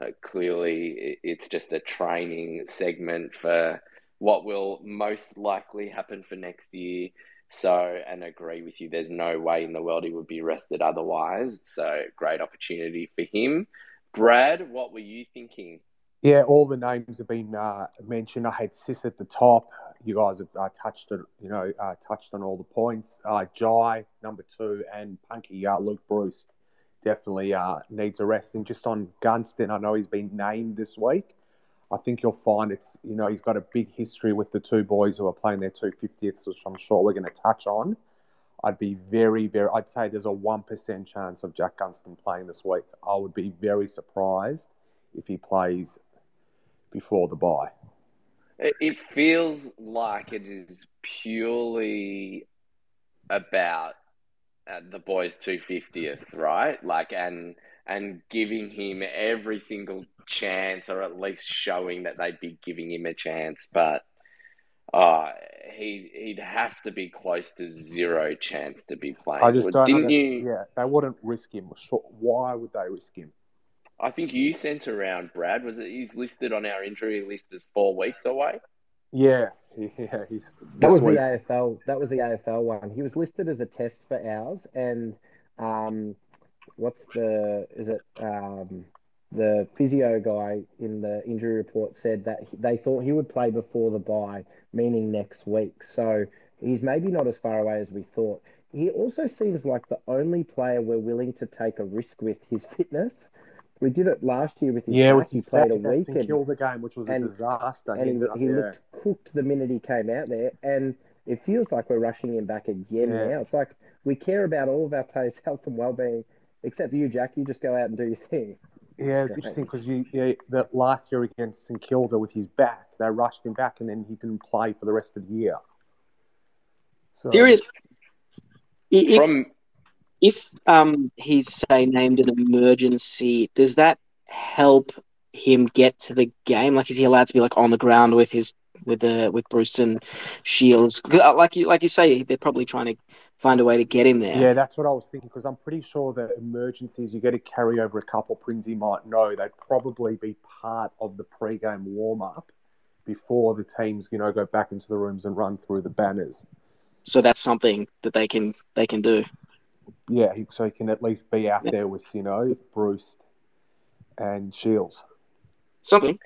uh, clearly it's just a training segment for what will most likely happen for next year. So, and agree with you, there's no way in the world he would be rested otherwise. So, great opportunity for him. Brad, what were you thinking? Yeah, all the names have been uh, mentioned. I had Sis at the top. You guys have uh, touched it, you know, uh, touched on all the points. Uh, Jai number two and Punky uh, Luke Breust definitely uh, needs a rest. And just on Gunston, I know he's been named this week. I think you'll find it's you know he's got a big history with the two boys who are playing their two fiftieths, which I'm sure we're going to touch on. I'd be very, very. I'd say there's a one percent chance of Jack Gunston playing this week. I would be very surprised if he plays before the bye. It feels like it is purely about uh, the boys' two fiftieth, right? Like and and giving him every single chance, or at least showing that they'd be giving him a chance. But uh, he he'd have to be close to zero chance to be playing. I just don't Didn't you? Yeah, they wouldn't risk him. Why would they risk him? I think you sent around Brad. Was it he's listed on our injury list as four weeks away? Yeah, [laughs] yeah. He's that was week. the AFL. That was the AFL one. He was listed as a test for ours, and um, what's the is it um, the physio guy in the injury report said that they thought he would play before the bye, meaning next week. So he's maybe not as far away as we thought. He also seems like the only player we're willing to take a risk with his [laughs] fitness. We did it last year with his yeah, back. He played a back, week and and, killed the game, which was a disaster. and he, he looked cooked the minute he came out there. And it feels like we're rushing him back again Yeah. now. It's like we care about all of our players' [laughs] health and well-being, except for you, Jack. You just go out and do your thing. Yeah, it's Strange. interesting because you yeah, that last year against St Kilda with his back, they rushed him back, and then he didn't play for the rest of the year. So, Serious. If, From if um he's say named an emergency, does that help him get to the game? Like, is he allowed to be like on the ground with his with the with Breust and Shiels? uh, Like you like you say, they're probably trying to find a way to get him there. Yeah, that's what I was thinking because I'm pretty sure that emergencies you get to carry over a couple. Prinsey might know they'd probably be part of the pre-game warm-up before the teams, you know, go back into the rooms and run through the banners. So that's something that they can they can do. Yeah, so he can at least be out Yeah. there with you know Breust and Shiels. Something.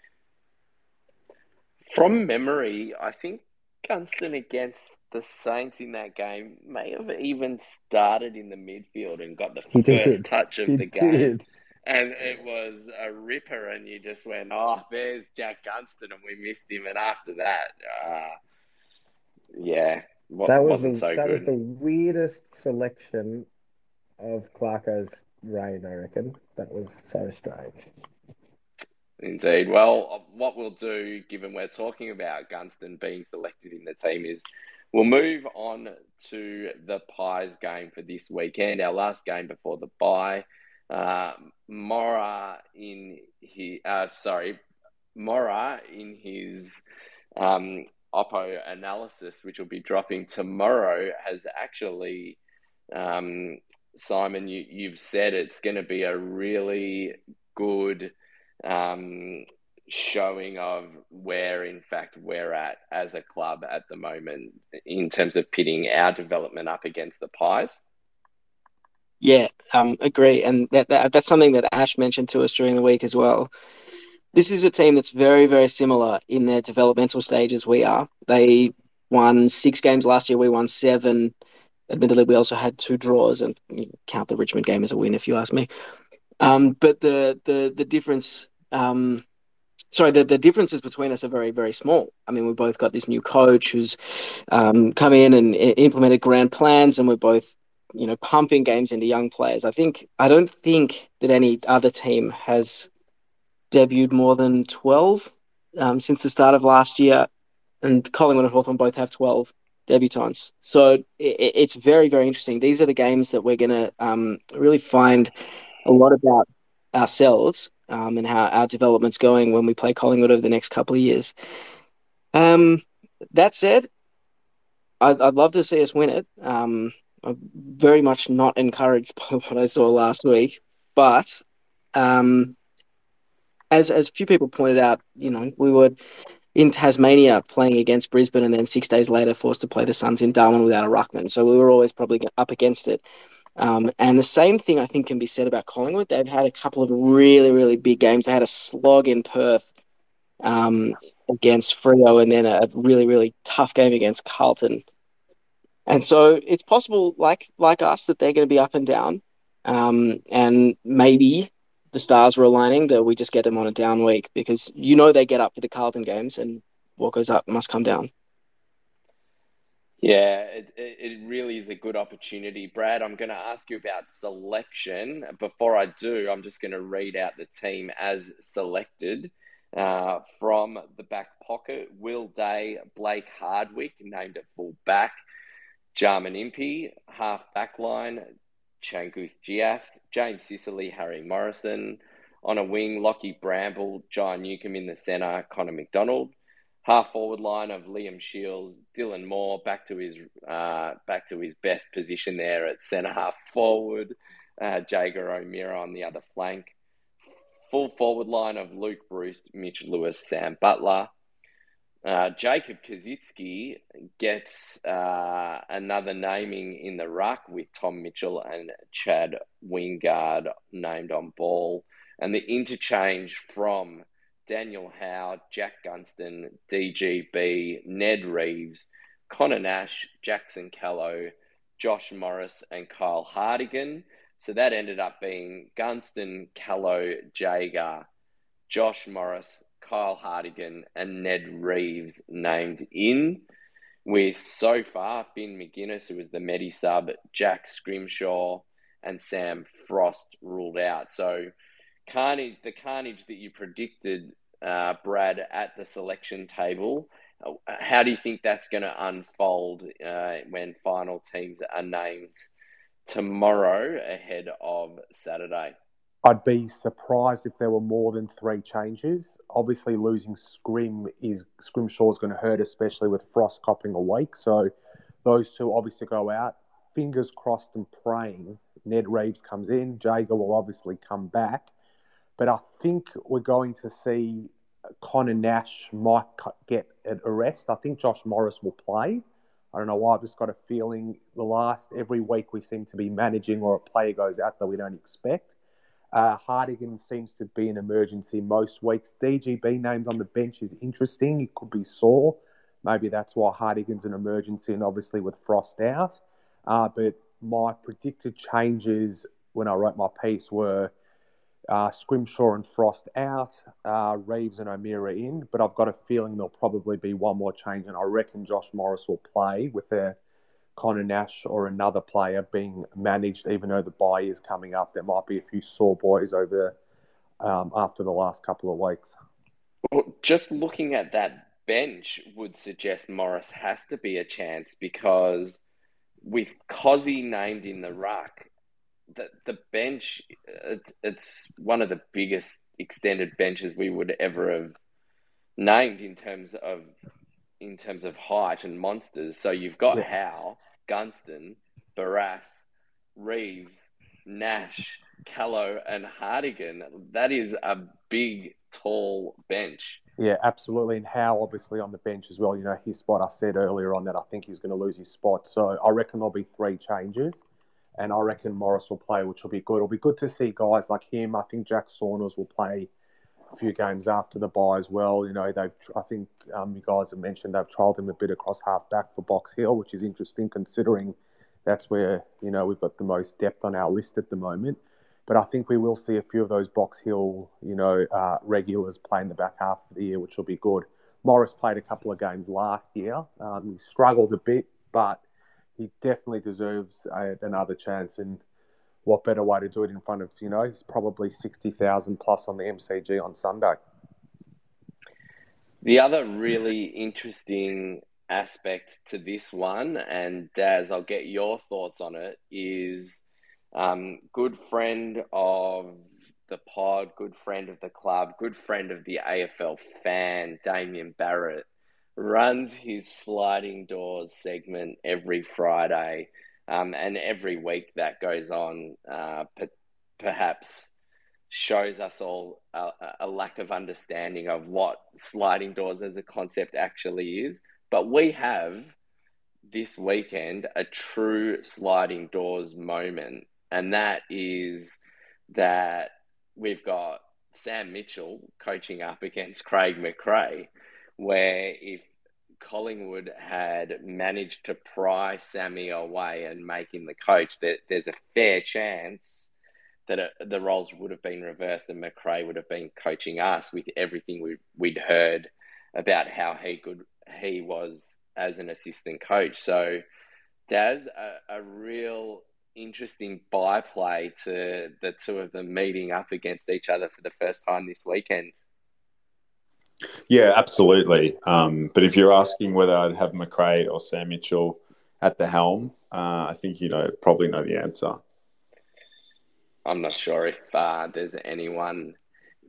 From memory, I think Gunston against the Saints in that game may have even started in the midfield and got the He first did. touch of He the game. did. And it was a ripper, and you just went, "Oh, there's Jack Gunston," and we missed him. And after that, uh, yeah, wa- That was the, so that good. was the weirdest selection of Clarko's reign. I reckon that was so strange. Indeed. Well, what we'll do, given we're talking about Gunston being selected in the team, is we'll move on to the Pies game for this weekend, our last game before the bye. Uh, Mora in his, uh, sorry, Mora in his um, Oppo analysis, which will be dropping tomorrow, has actually, um, Simon, you, you've said it's going to be a really good um, showing of where, in fact, we're at as a club at the moment in terms of pitting our development up against the Pies. Yeah, um, agree, and that, that that's something that Ash mentioned to us during the week as well. This is a team that's very, very similar in their developmental stage as we are. They won six games last year. We won seven. Admittedly, we also had two draws, and count the Richmond game as a win if you ask me. Um, but the the the difference, um, sorry, the, the differences between us are very, very small. I mean, we've both got this new coach who's um, come in and implemented grand plans, and we're both you know, pumping games into young players. I think I don't think that any other team has debuted more than twelve um, since the start of last year, and Collingwood and Hawthorn both have twelve debutants. So it, it's very, very interesting. These are the games that we're going to um, really find a lot about ourselves um, and how our development's going when we play Collingwood over the next couple of years. Um, that said, I'd, I'd love to see us win it. Um, I'm very much not encouraged [laughs] by what I saw last week, but um, as as a few people pointed out, you know, we were in Tasmania playing against Brisbane, and then six days later forced to play the Suns in Darwin without a ruckman. So we were always probably up against it. Um, and the same thing I think can be said about Collingwood. They've had a couple of really, really big games. They had a slog in Perth um, against Freo, and then a really, really tough game against Carlton. And so it's possible, like like us, that they're going to be up and down, um, and maybe the stars were aligning that we just get them on a down week because you know they get up for the Carlton games, and what goes up must come down. Yeah, it, it really is a good opportunity. Brad, I'm going to ask you about selection. Before I do, I'm just going to read out the team as selected. Uh, from the back pocket, Will Day, Blake Hardwick, named at full back, Jarman Impey, half back line, Changkuoth Jiath, James Sicily, Harry Morrison. On a wing, Lockie Bramble, John Newcombe in the centre, Connor McDonald half forward line of Liam Shiels, Dylan Moore back to his uh, back to his best position there at centre half forward, uh, Jaeger O'Meara on the other flank. Full forward line of Luke Breust, Mitch Lewis, Sam Butler. Uh, Jacob Koschitzke gets uh, another naming in the ruck with Tom Mitchell and Chad Wingard named on ball. And the interchange from Daniel Howe, Jack Gunston, DGB, Ned Reeves, Connor Nash, Jackson Callow, Josh Morris, and Kyle Hartigan. So that ended up being Gunston, Callow, Jaeger, Josh Morris, Kyle Hartigan, and Ned Reeves named in, with so far Finn Maginness, who was the Medi sub, Jack Scrimshaw, and Sam Frost ruled out. So carnage, the carnage that you predicted, uh, Brad, at the selection table. Uh, how do you think that's going to unfold uh, when final teams are named tomorrow ahead of Saturday? I'd be surprised if there were more than three changes. Obviously, losing Scrim is Scrimshaw is going to hurt, especially with Frost copping a week. So those two obviously go out. Fingers crossed and praying. Ned Reeves comes in. Jaeger will obviously come back. But I think we're going to see Connor Nash might get an arrest. I think Josh Morris will play. I don't know why. I've just got a feeling the last every week we seem to be managing or a player goes out that we don't expect. Uh, Hartigan seems to be an emergency most weeks. DGB named on the bench is interesting. It could be sore. Maybe that's why Hartigan's an emergency, and obviously with Frost out. Uh, but my predicted changes when I wrote my piece were uh, Scrimshaw and Frost out, uh, Reeves and O'Meara in. But I've got a feeling there'll probably be one more change, and I reckon Josh Morris will play with their Connor Nash or another player being managed, even though the bye is coming up. There might be a few sore boys over um, after the last couple of weeks. Well, just looking at that bench would suggest Morris has to be a chance because with Cozzy named in the ruck, the, the bench, it's, it's one of the biggest extended benches we would ever have named in terms of in terms of height and monsters. So you've got yeah. Howe, Gunston, Barras, Reeves, Nash, Callow, and Hartigan. That is a big, tall bench. Yeah, absolutely. And Howe, obviously, on the bench as well. You know, his spot, I said earlier on that I think he's going to lose his spot. So I reckon there'll be three changes. And I reckon Morris will play, which will be good. It'll be good to see guys like him. I think Jack Saunders will play a few games after the bye as well. You know, they've I think um, you guys have mentioned they've trialled him a bit across half back for Box Hill, which is interesting considering that's where you know we've got the most depth on our list at the moment. But I think we will see a few of those Box Hill, you know, uh, regulars play in the back half of the year, which will be good. Morris played a couple of games last year. Um, he struggled a bit, but he definitely deserves a, another chance. And what better way to do it in front of you know he's probably sixty thousand plus on the MCG on Sunday. The other really interesting aspect to this one, and Daz, I'll get your thoughts on it, is um, good friend of the pod, good friend of the club, good friend of the AFL fan, Damien Barrett, runs his sliding doors segment every Friday um, and every week that goes on, uh, per- perhaps shows us all a, a, lack of understanding of what sliding doors as a concept actually is. But we have this weekend a true sliding doors moment, and that is that we've got Sam Mitchell coaching up against Craig McRae, where if Collingwood had managed to pry Sammy away and make him the coach, that there's a fair chance that it, the roles would have been reversed and McRae would have been coaching us with everything we, we'd heard about how he good he was as an assistant coach. So, Daz, a, a real interesting byplay to the two of them meeting up against each other for the first time this weekend. Yeah, absolutely. Um, but if you're asking whether I'd have McRae or Sam Mitchell at the helm, uh, I think you know probably know the answer. I'm not sure if uh, there's anyone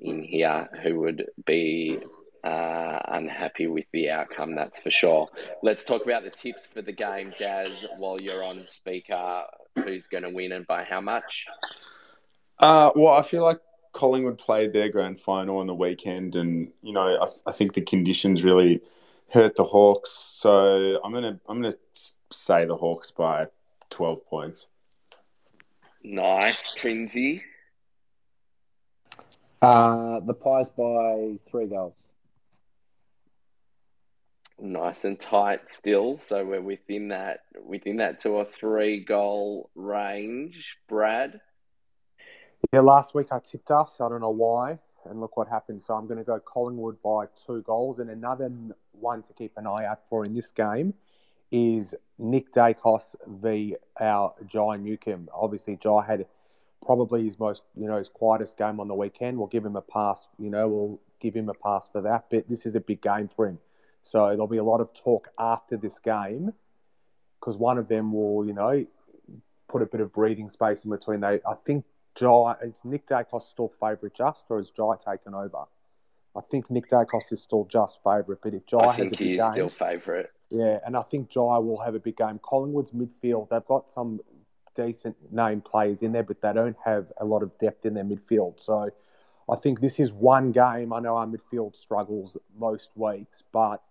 in here who would be uh, unhappy with the outcome. That's for sure. Let's talk about the tips for the game, Jazz. While you're on speaker, who's going to win and by how much? Uh, well, I feel like Collingwood played their grand final on the weekend, and you know I, I think the conditions really hurt the Hawks. So I'm gonna I'm gonna say the Hawks by twelve points. Nice, Trinsy. Uh, the Pies by three goals. Nice and tight still, so we're within that within that two or three goal range. Brad. Yeah, last week I tipped us. I don't know why, and look what happened. So I'm going to go Collingwood by two goals, and another one to keep an eye out for in this game is Nick Daicos v our Jai Newcombe. Obviously, Jai had probably his most, you know, his quietest game on the weekend. We'll give him a pass, you know, we'll give him a pass for that. But this is a big game for him. So there'll be a lot of talk after this game because one of them will, you know, put a bit of breathing space in between. They, I think Jai, is Nick Daicos still favourite just, or is Jai taken over? I think Nick Daicos is still just favourite, but if Jai I has think a big he is game, still favourite. yeah, and I think Jai will have a big game. Collingwood's midfield, they've got some decent name players in there, but they don't have a lot of depth in their midfield. So I think this is one game. I know our midfield struggles most weeks, but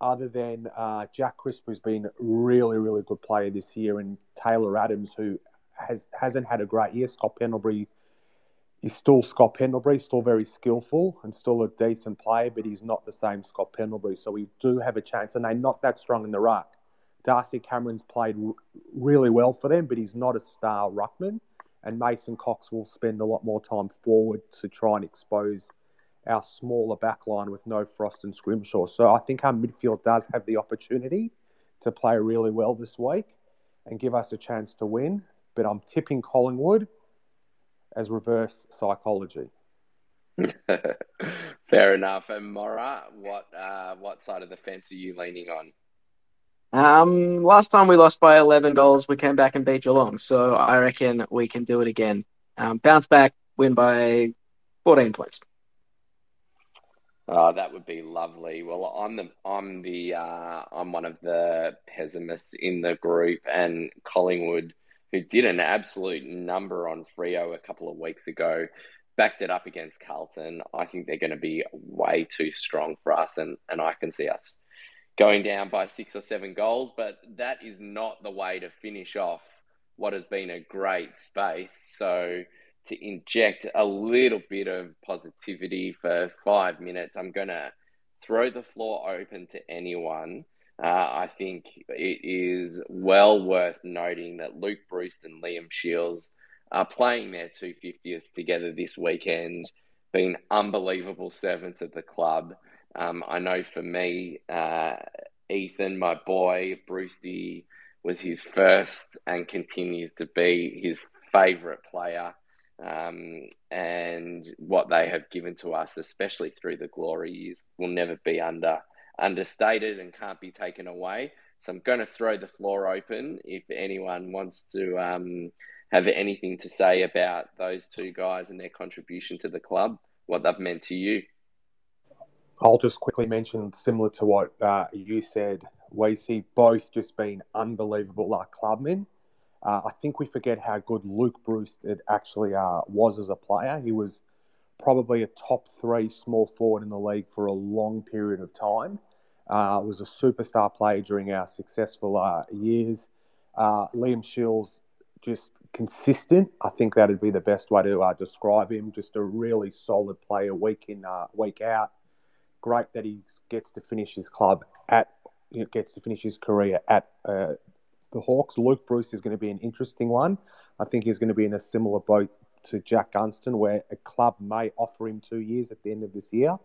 other than uh, Jack Crisp, who's been really, really good player this year, and Taylor Adams, who has, hasn't had a great year, Scott Pendlebury is still Scott Pendlebury, still very skillful and still a decent player, but he's not the same Scott Pendlebury. So we do have a chance, and they're not that strong in the ruck. Darcy Cameron's played really well for them, but he's not a star ruckman. And Mason Cox will spend a lot more time forward to try and expose our smaller back line with no Frost and Scrimshaw. So I think our midfield does have the opportunity to play really well this week and give us a chance to win. But I'm tipping Collingwood as reverse psychology. [laughs] Fair enough. And Mora, what uh, what side of the fence are you leaning on? Um, last time we lost by 11 goals, we came back and beat Geelong. So I reckon we can do it again. Um, bounce back, win by 14 points. Oh, that would be lovely. Well, I'm the I'm the uh, I'm one of the pessimists in the group, and Collingwood, who did an absolute number on Freo a couple of weeks ago, backed it up against Carlton. I think they're going to be way too strong for us, and and I can see us going down by six or seven goals. But that is not the way to finish off what has been a great space. So to inject a little bit of positivity for five minutes, I'm going to throw the floor open to anyone. Uh, I think it is well worth noting that Luke Breust and Liam Shiels are playing their 250th together this weekend, being unbelievable servants of the club. Um, I know for me, uh, Ethan, my boy, Brucey, was his first and continues to be his favourite player. Um, and what they have given to us, especially through the glory years, will never be under understated and can't be taken away. So I'm going to throw the floor open if anyone wants to um, have anything to say about those two guys and their contribution to the club, what they've meant to you. I'll just quickly mention, similar to what uh, you said, we see both just being unbelievable uh, clubmen. Uh, I think we forget how good Luke Breust it actually uh, was as a player. He was probably a top three small forward in the league for a long period of time. Uh, was a superstar player during our successful uh, years. Uh, Liam Shiels, just consistent. I think that'd be the best way to uh, describe him. Just a really solid player, week in, week out. Great that he gets to finish his club at, gets to finish his career at the Hawks. Luke Breust is going to be an interesting one. I think he's going to be in a similar boat to Jack Gunston, where a club may offer him two years at the end of this year.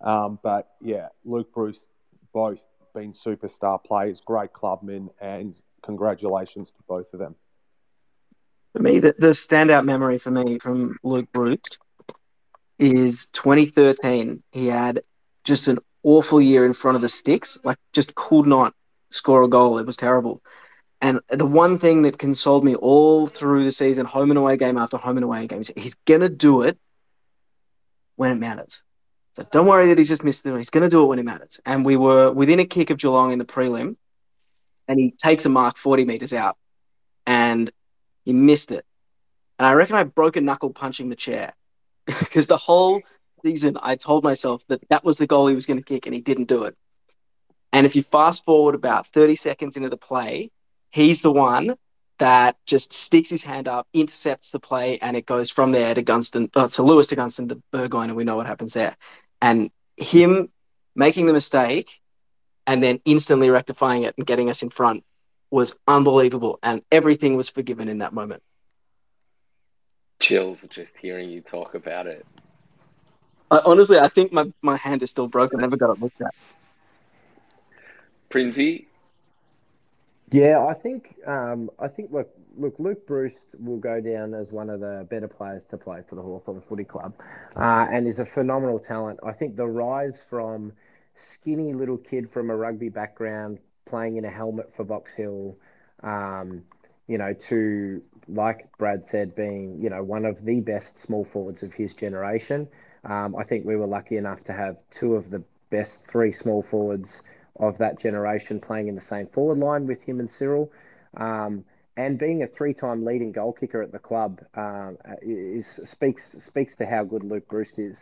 Um, but yeah, Luke Breust, both been superstar players, great clubmen, and congratulations to both of them. For me, the, the standout memory for me from Luke Breust is 2013. He had just an awful year in front of the sticks, like just could not score a goal. It was terrible. And the one thing that consoled me all through the season, home and away game after home and away games, he's going to do it when it matters. So don't worry that he's just missed it. He's going to do it when it matters. And we were within a kick of Geelong in the prelim, and he takes a mark 40 metres out, and he missed it. And I reckon I broke a knuckle punching the chair [laughs] because the whole season I told myself that that was the goal he was going to kick, and he didn't do it. And if you fast forward about 30 seconds into the play, he's the one that just sticks his hand up, intercepts the play, and it goes from there to Gunston, uh, to Lewis to Gunston to Burgoyne, and we know what happens there. And him making the mistake and then instantly rectifying it and getting us in front was unbelievable, and everything was forgiven in that moment. Chills just hearing you talk about it. I, honestly, I think my, my hand is still broken. I never got it looked at. Princey, Yeah, I think um, I think look look Luke Breust will go down as one of the better players to play for the Hawthorn Footy Club, uh, and is a phenomenal talent. I think the rise from skinny little kid from a rugby background playing in a helmet for Box Hill, um, you know, to like Brad said, being you know one of the best small forwards of his generation. Um, I think we were lucky enough to have two of the best three small forwards of that generation playing in the same forward line with him and Cyril. Um, and being a three-time leading goal kicker at the club um, is speaks speaks to how good Luke Breust is.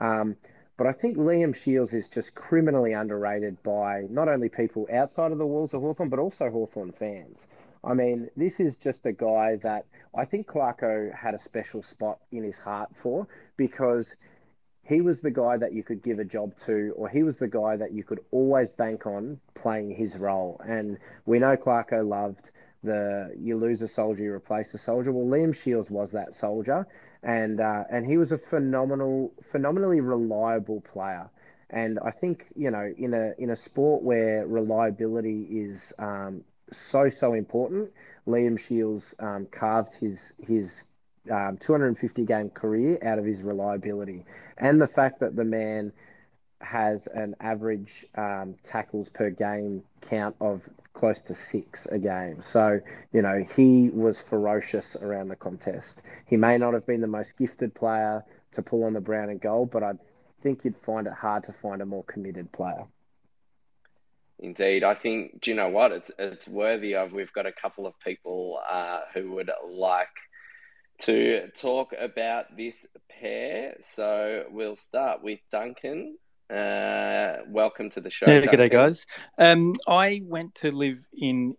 Um, but I think Liam Shiels is just criminally underrated by not only people outside of the walls of Hawthorn, but also Hawthorn fans. I mean, this is just a guy that I think Clarko had a special spot in his heart for because he was the guy that you could give a job to, or he was the guy that you could always bank on playing his role. And we know Clarko loved the you lose a soldier, you replace a soldier. Well, Liam Shiels was that soldier, and uh, and he was a phenomenal, phenomenally reliable player. And I think you know in a in a sport where reliability is um, so so important, Liam Shiels um, carved his his um, 250 game career out of his reliability and the fact that the man has an average um, tackles per game count of close to six a game. So, you know, he was ferocious around the contest. He may not have been the most gifted player to pull on the brown and gold, but I think you'd find it hard to find a more committed player. Indeed, I think. Do you know what? It's it's worthy of. We've got a couple of people uh, who would like to talk about this pair. So we'll start with Duncan. Uh, welcome to the show. Yeah, Duncan. g'day, guys. Um, I went to live in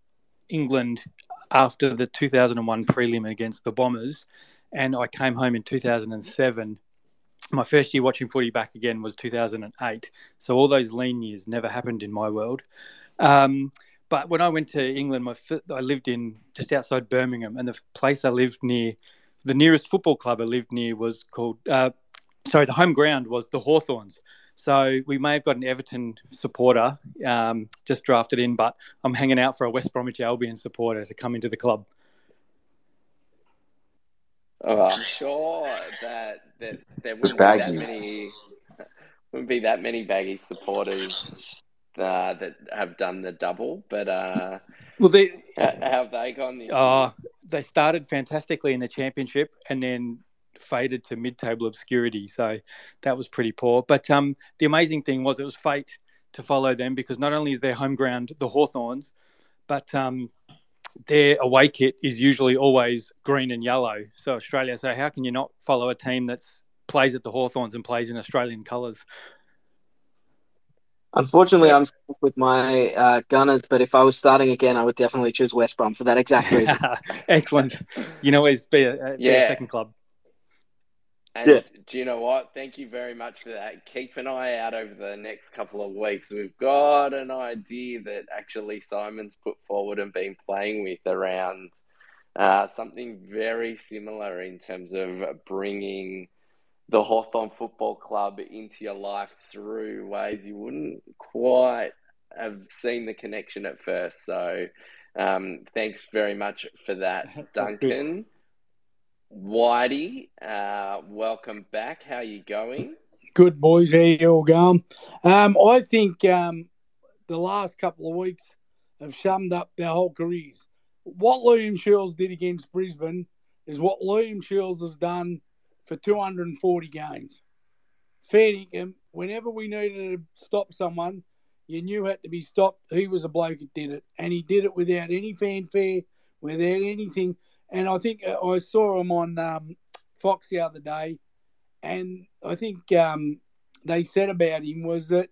England after the 2001 prelim against the Bombers, and I came home in 2007. My first year watching footy back again was 2008. So all those lean years never happened in my world. Um, but when I went to England, my I lived in just outside Birmingham, and the place I lived near, the nearest football club I lived near was called, uh, sorry, the home ground was the Hawthorns. So we may have got an Everton supporter um, just drafted in, but I'm hanging out for a West Bromwich Albion supporter to come into the club. Oh, I'm sure that, that there wouldn't be that baggies. many wouldn't be that many baggy supporters uh, that have done the double, but uh, Well, they how how have they gone this uh, they started fantastically in the championship and then faded to mid-table obscurity. So that was pretty poor. But um, the amazing thing was it was fate to follow them because not only is their home ground the Hawthorns, but um, their away kit is usually always green and yellow. So Australia. So how can you not follow a team that's plays at the Hawthorns and plays in Australian colours? Unfortunately, I'm stuck with my uh, Gunners, but if I was starting again, I would definitely choose West Brom for that exact [laughs] reason. [laughs] Excellent. You know, always be a, be a second club. And Yeah. do you know what? Thank you very much for that. Keep an eye out over the next couple of weeks. We've got an idea that actually Simon's put forward and been playing with around uh, something very similar in terms of bringing the Hawthorn Football Club into your life through ways you wouldn't quite have seen the connection at first. So, um, thanks very much for that, [laughs] Sounds good. Duncan. Whitey, uh, welcome back. How you going? Good boys, how you all going? Um, I think um, the last couple of weeks have summed up their whole careers. What Liam Shiels did against Brisbane is what Liam Shiels has done for 240 games. Fair dinkum, whenever we needed to stop someone, you knew had to be stopped. He was a bloke that did it, and he did it without any fanfare, without anything. And I think uh, I saw him on um, Fox the other day, and I think um, they said about him was that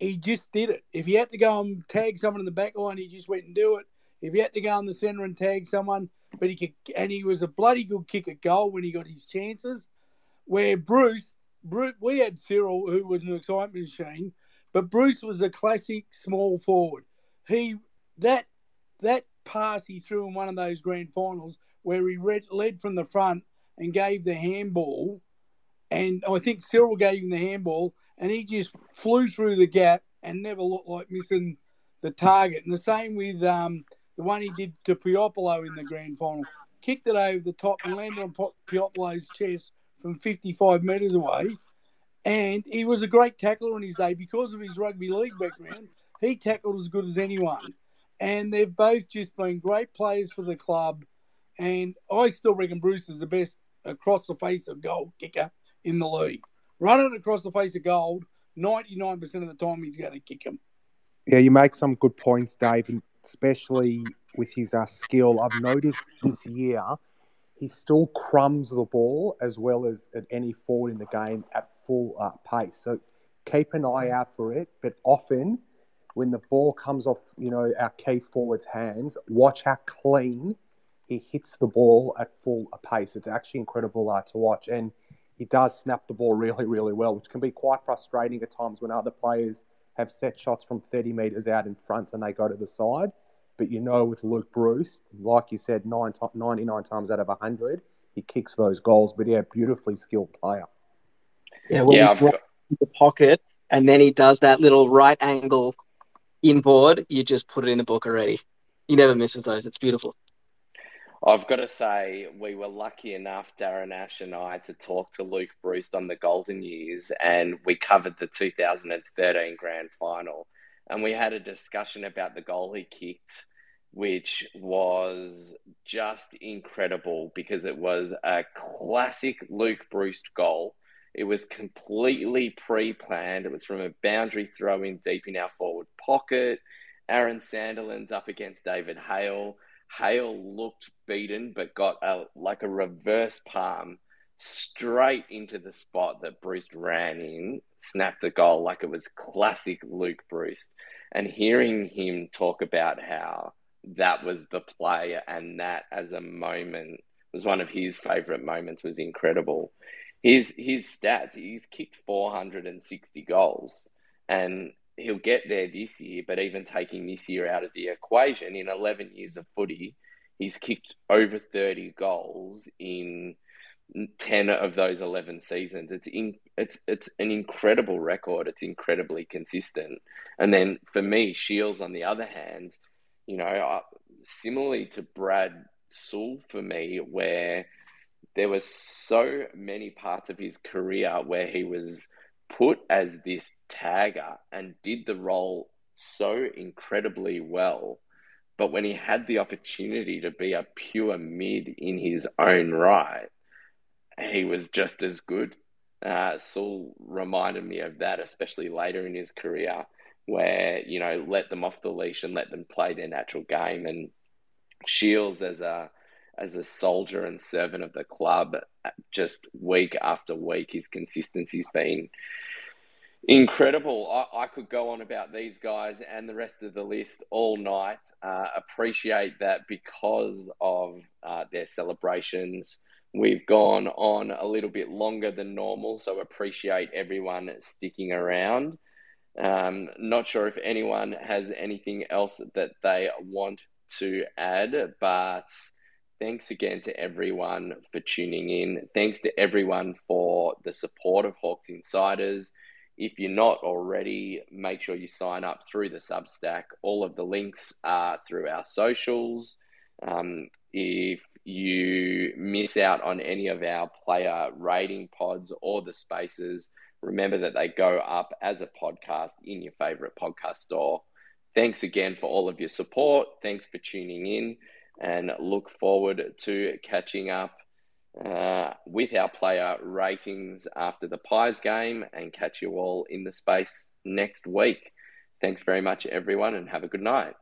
he just did it. If he had to go and tag someone in the back line, he just went and do it. If he had to go in the centre and tag someone, but he could, and he was a bloody good kick at goal when he got his chances. Where Breust, Breust, we had Cyril, who was an excitement machine, but Breust was a classic small forward. He that that pass he threw in one of those grand finals where he read, led from the front and gave the handball, and I think Cyril gave him the handball, and he just flew through the gap and never looked like missing the target. And the same with um, the one he did to Puopolo in the grand final. Kicked it over the top and landed on Puopolo's chest from 55 metres away. And he was a great tackler in his day because of his rugby league background. He tackled as good as anyone. And they've both just been great players for the club. And I still reckon Breust is the best across the face of goal kicker in the league. Running across the face of gold, 99% of the time he's going to kick him. Yeah, you make some good points, Dave, and especially with his uh, skill. I've noticed this year he still crumbs the ball as well as at any forward in the game at full uh, pace. So keep an eye out for it. But often when the ball comes off, you know, our key forward's hands, watch how clean he hits the ball at full pace. It's actually incredible uh, to watch. And he does snap the ball [laughs] really, really well, which can be quite frustrating at times when other players – have set shots from 30 metres out in front and they go to the side. But you know, with Luke Breust, like you said, nine 99 times out of 100, he kicks those goals. But yeah, beautifully skilled player. Yeah, well, yeah, got... the pocket and then he does that little right angle inboard, you just put it in the book already. He never misses those. It's beautiful. I've got to say, we were lucky enough, Darren Ash and I, to talk to Luke Breust on the Golden Years, and we covered the 2013 Grand Final. And we had a discussion about the goal he kicked, which was just incredible because it was a classic Luke Breust goal. It was completely pre planned. It was from a boundary throw in deep in our forward pocket. Aaron Sandilands up against David Hale Hale looked beaten, but got a like a reverse palm straight into the spot that Breust ran in, snapped a goal like it was classic Luke Breust. And hearing him talk about how that was the play and that as a moment was one of his favourite moments was incredible. His his stats, he's kicked 460 goals and he'll get there this year, but even taking this year out of the equation, in 11 years of footy, he's kicked over 30 goals in 10 of those 11 seasons. It's in, it's it's an incredible record. It's incredibly consistent. And then for me, Shiels on the other hand, you know, uh, similarly to Brad Sewell for me, where there was so many parts of his career where he was put as this tagger and did the role so incredibly well. But when he had the opportunity to be a pure mid in his own right, he was just as good. Uh, Saul reminded me of that, especially later in his career, where you know let them off the leash and let them play their natural game. And Shiels, as a as a soldier and servant of the club, just week after week, his consistency's been incredible. I, I, could go on about these guys and the rest of the list all night. Uh, appreciate that because of uh, their celebrations. We've gone on a little bit longer than normal, so appreciate everyone sticking around. Um, not sure if anyone has anything else that they want to add, but thanks again to everyone for tuning in. Thanks to everyone for the support of Hawks Insiders. If you're not already, make sure you sign up through the Substack. All of the links are through our socials. Um, if you miss out on any of our player rating pods or the spaces, remember that they go up as a podcast in your favorite podcast store. Thanks again for all of your support. Thanks for tuning in and look forward to catching up uh, with our player ratings after the Pies game and catch you all in the space next week. Thanks very much, everyone, and have a good night.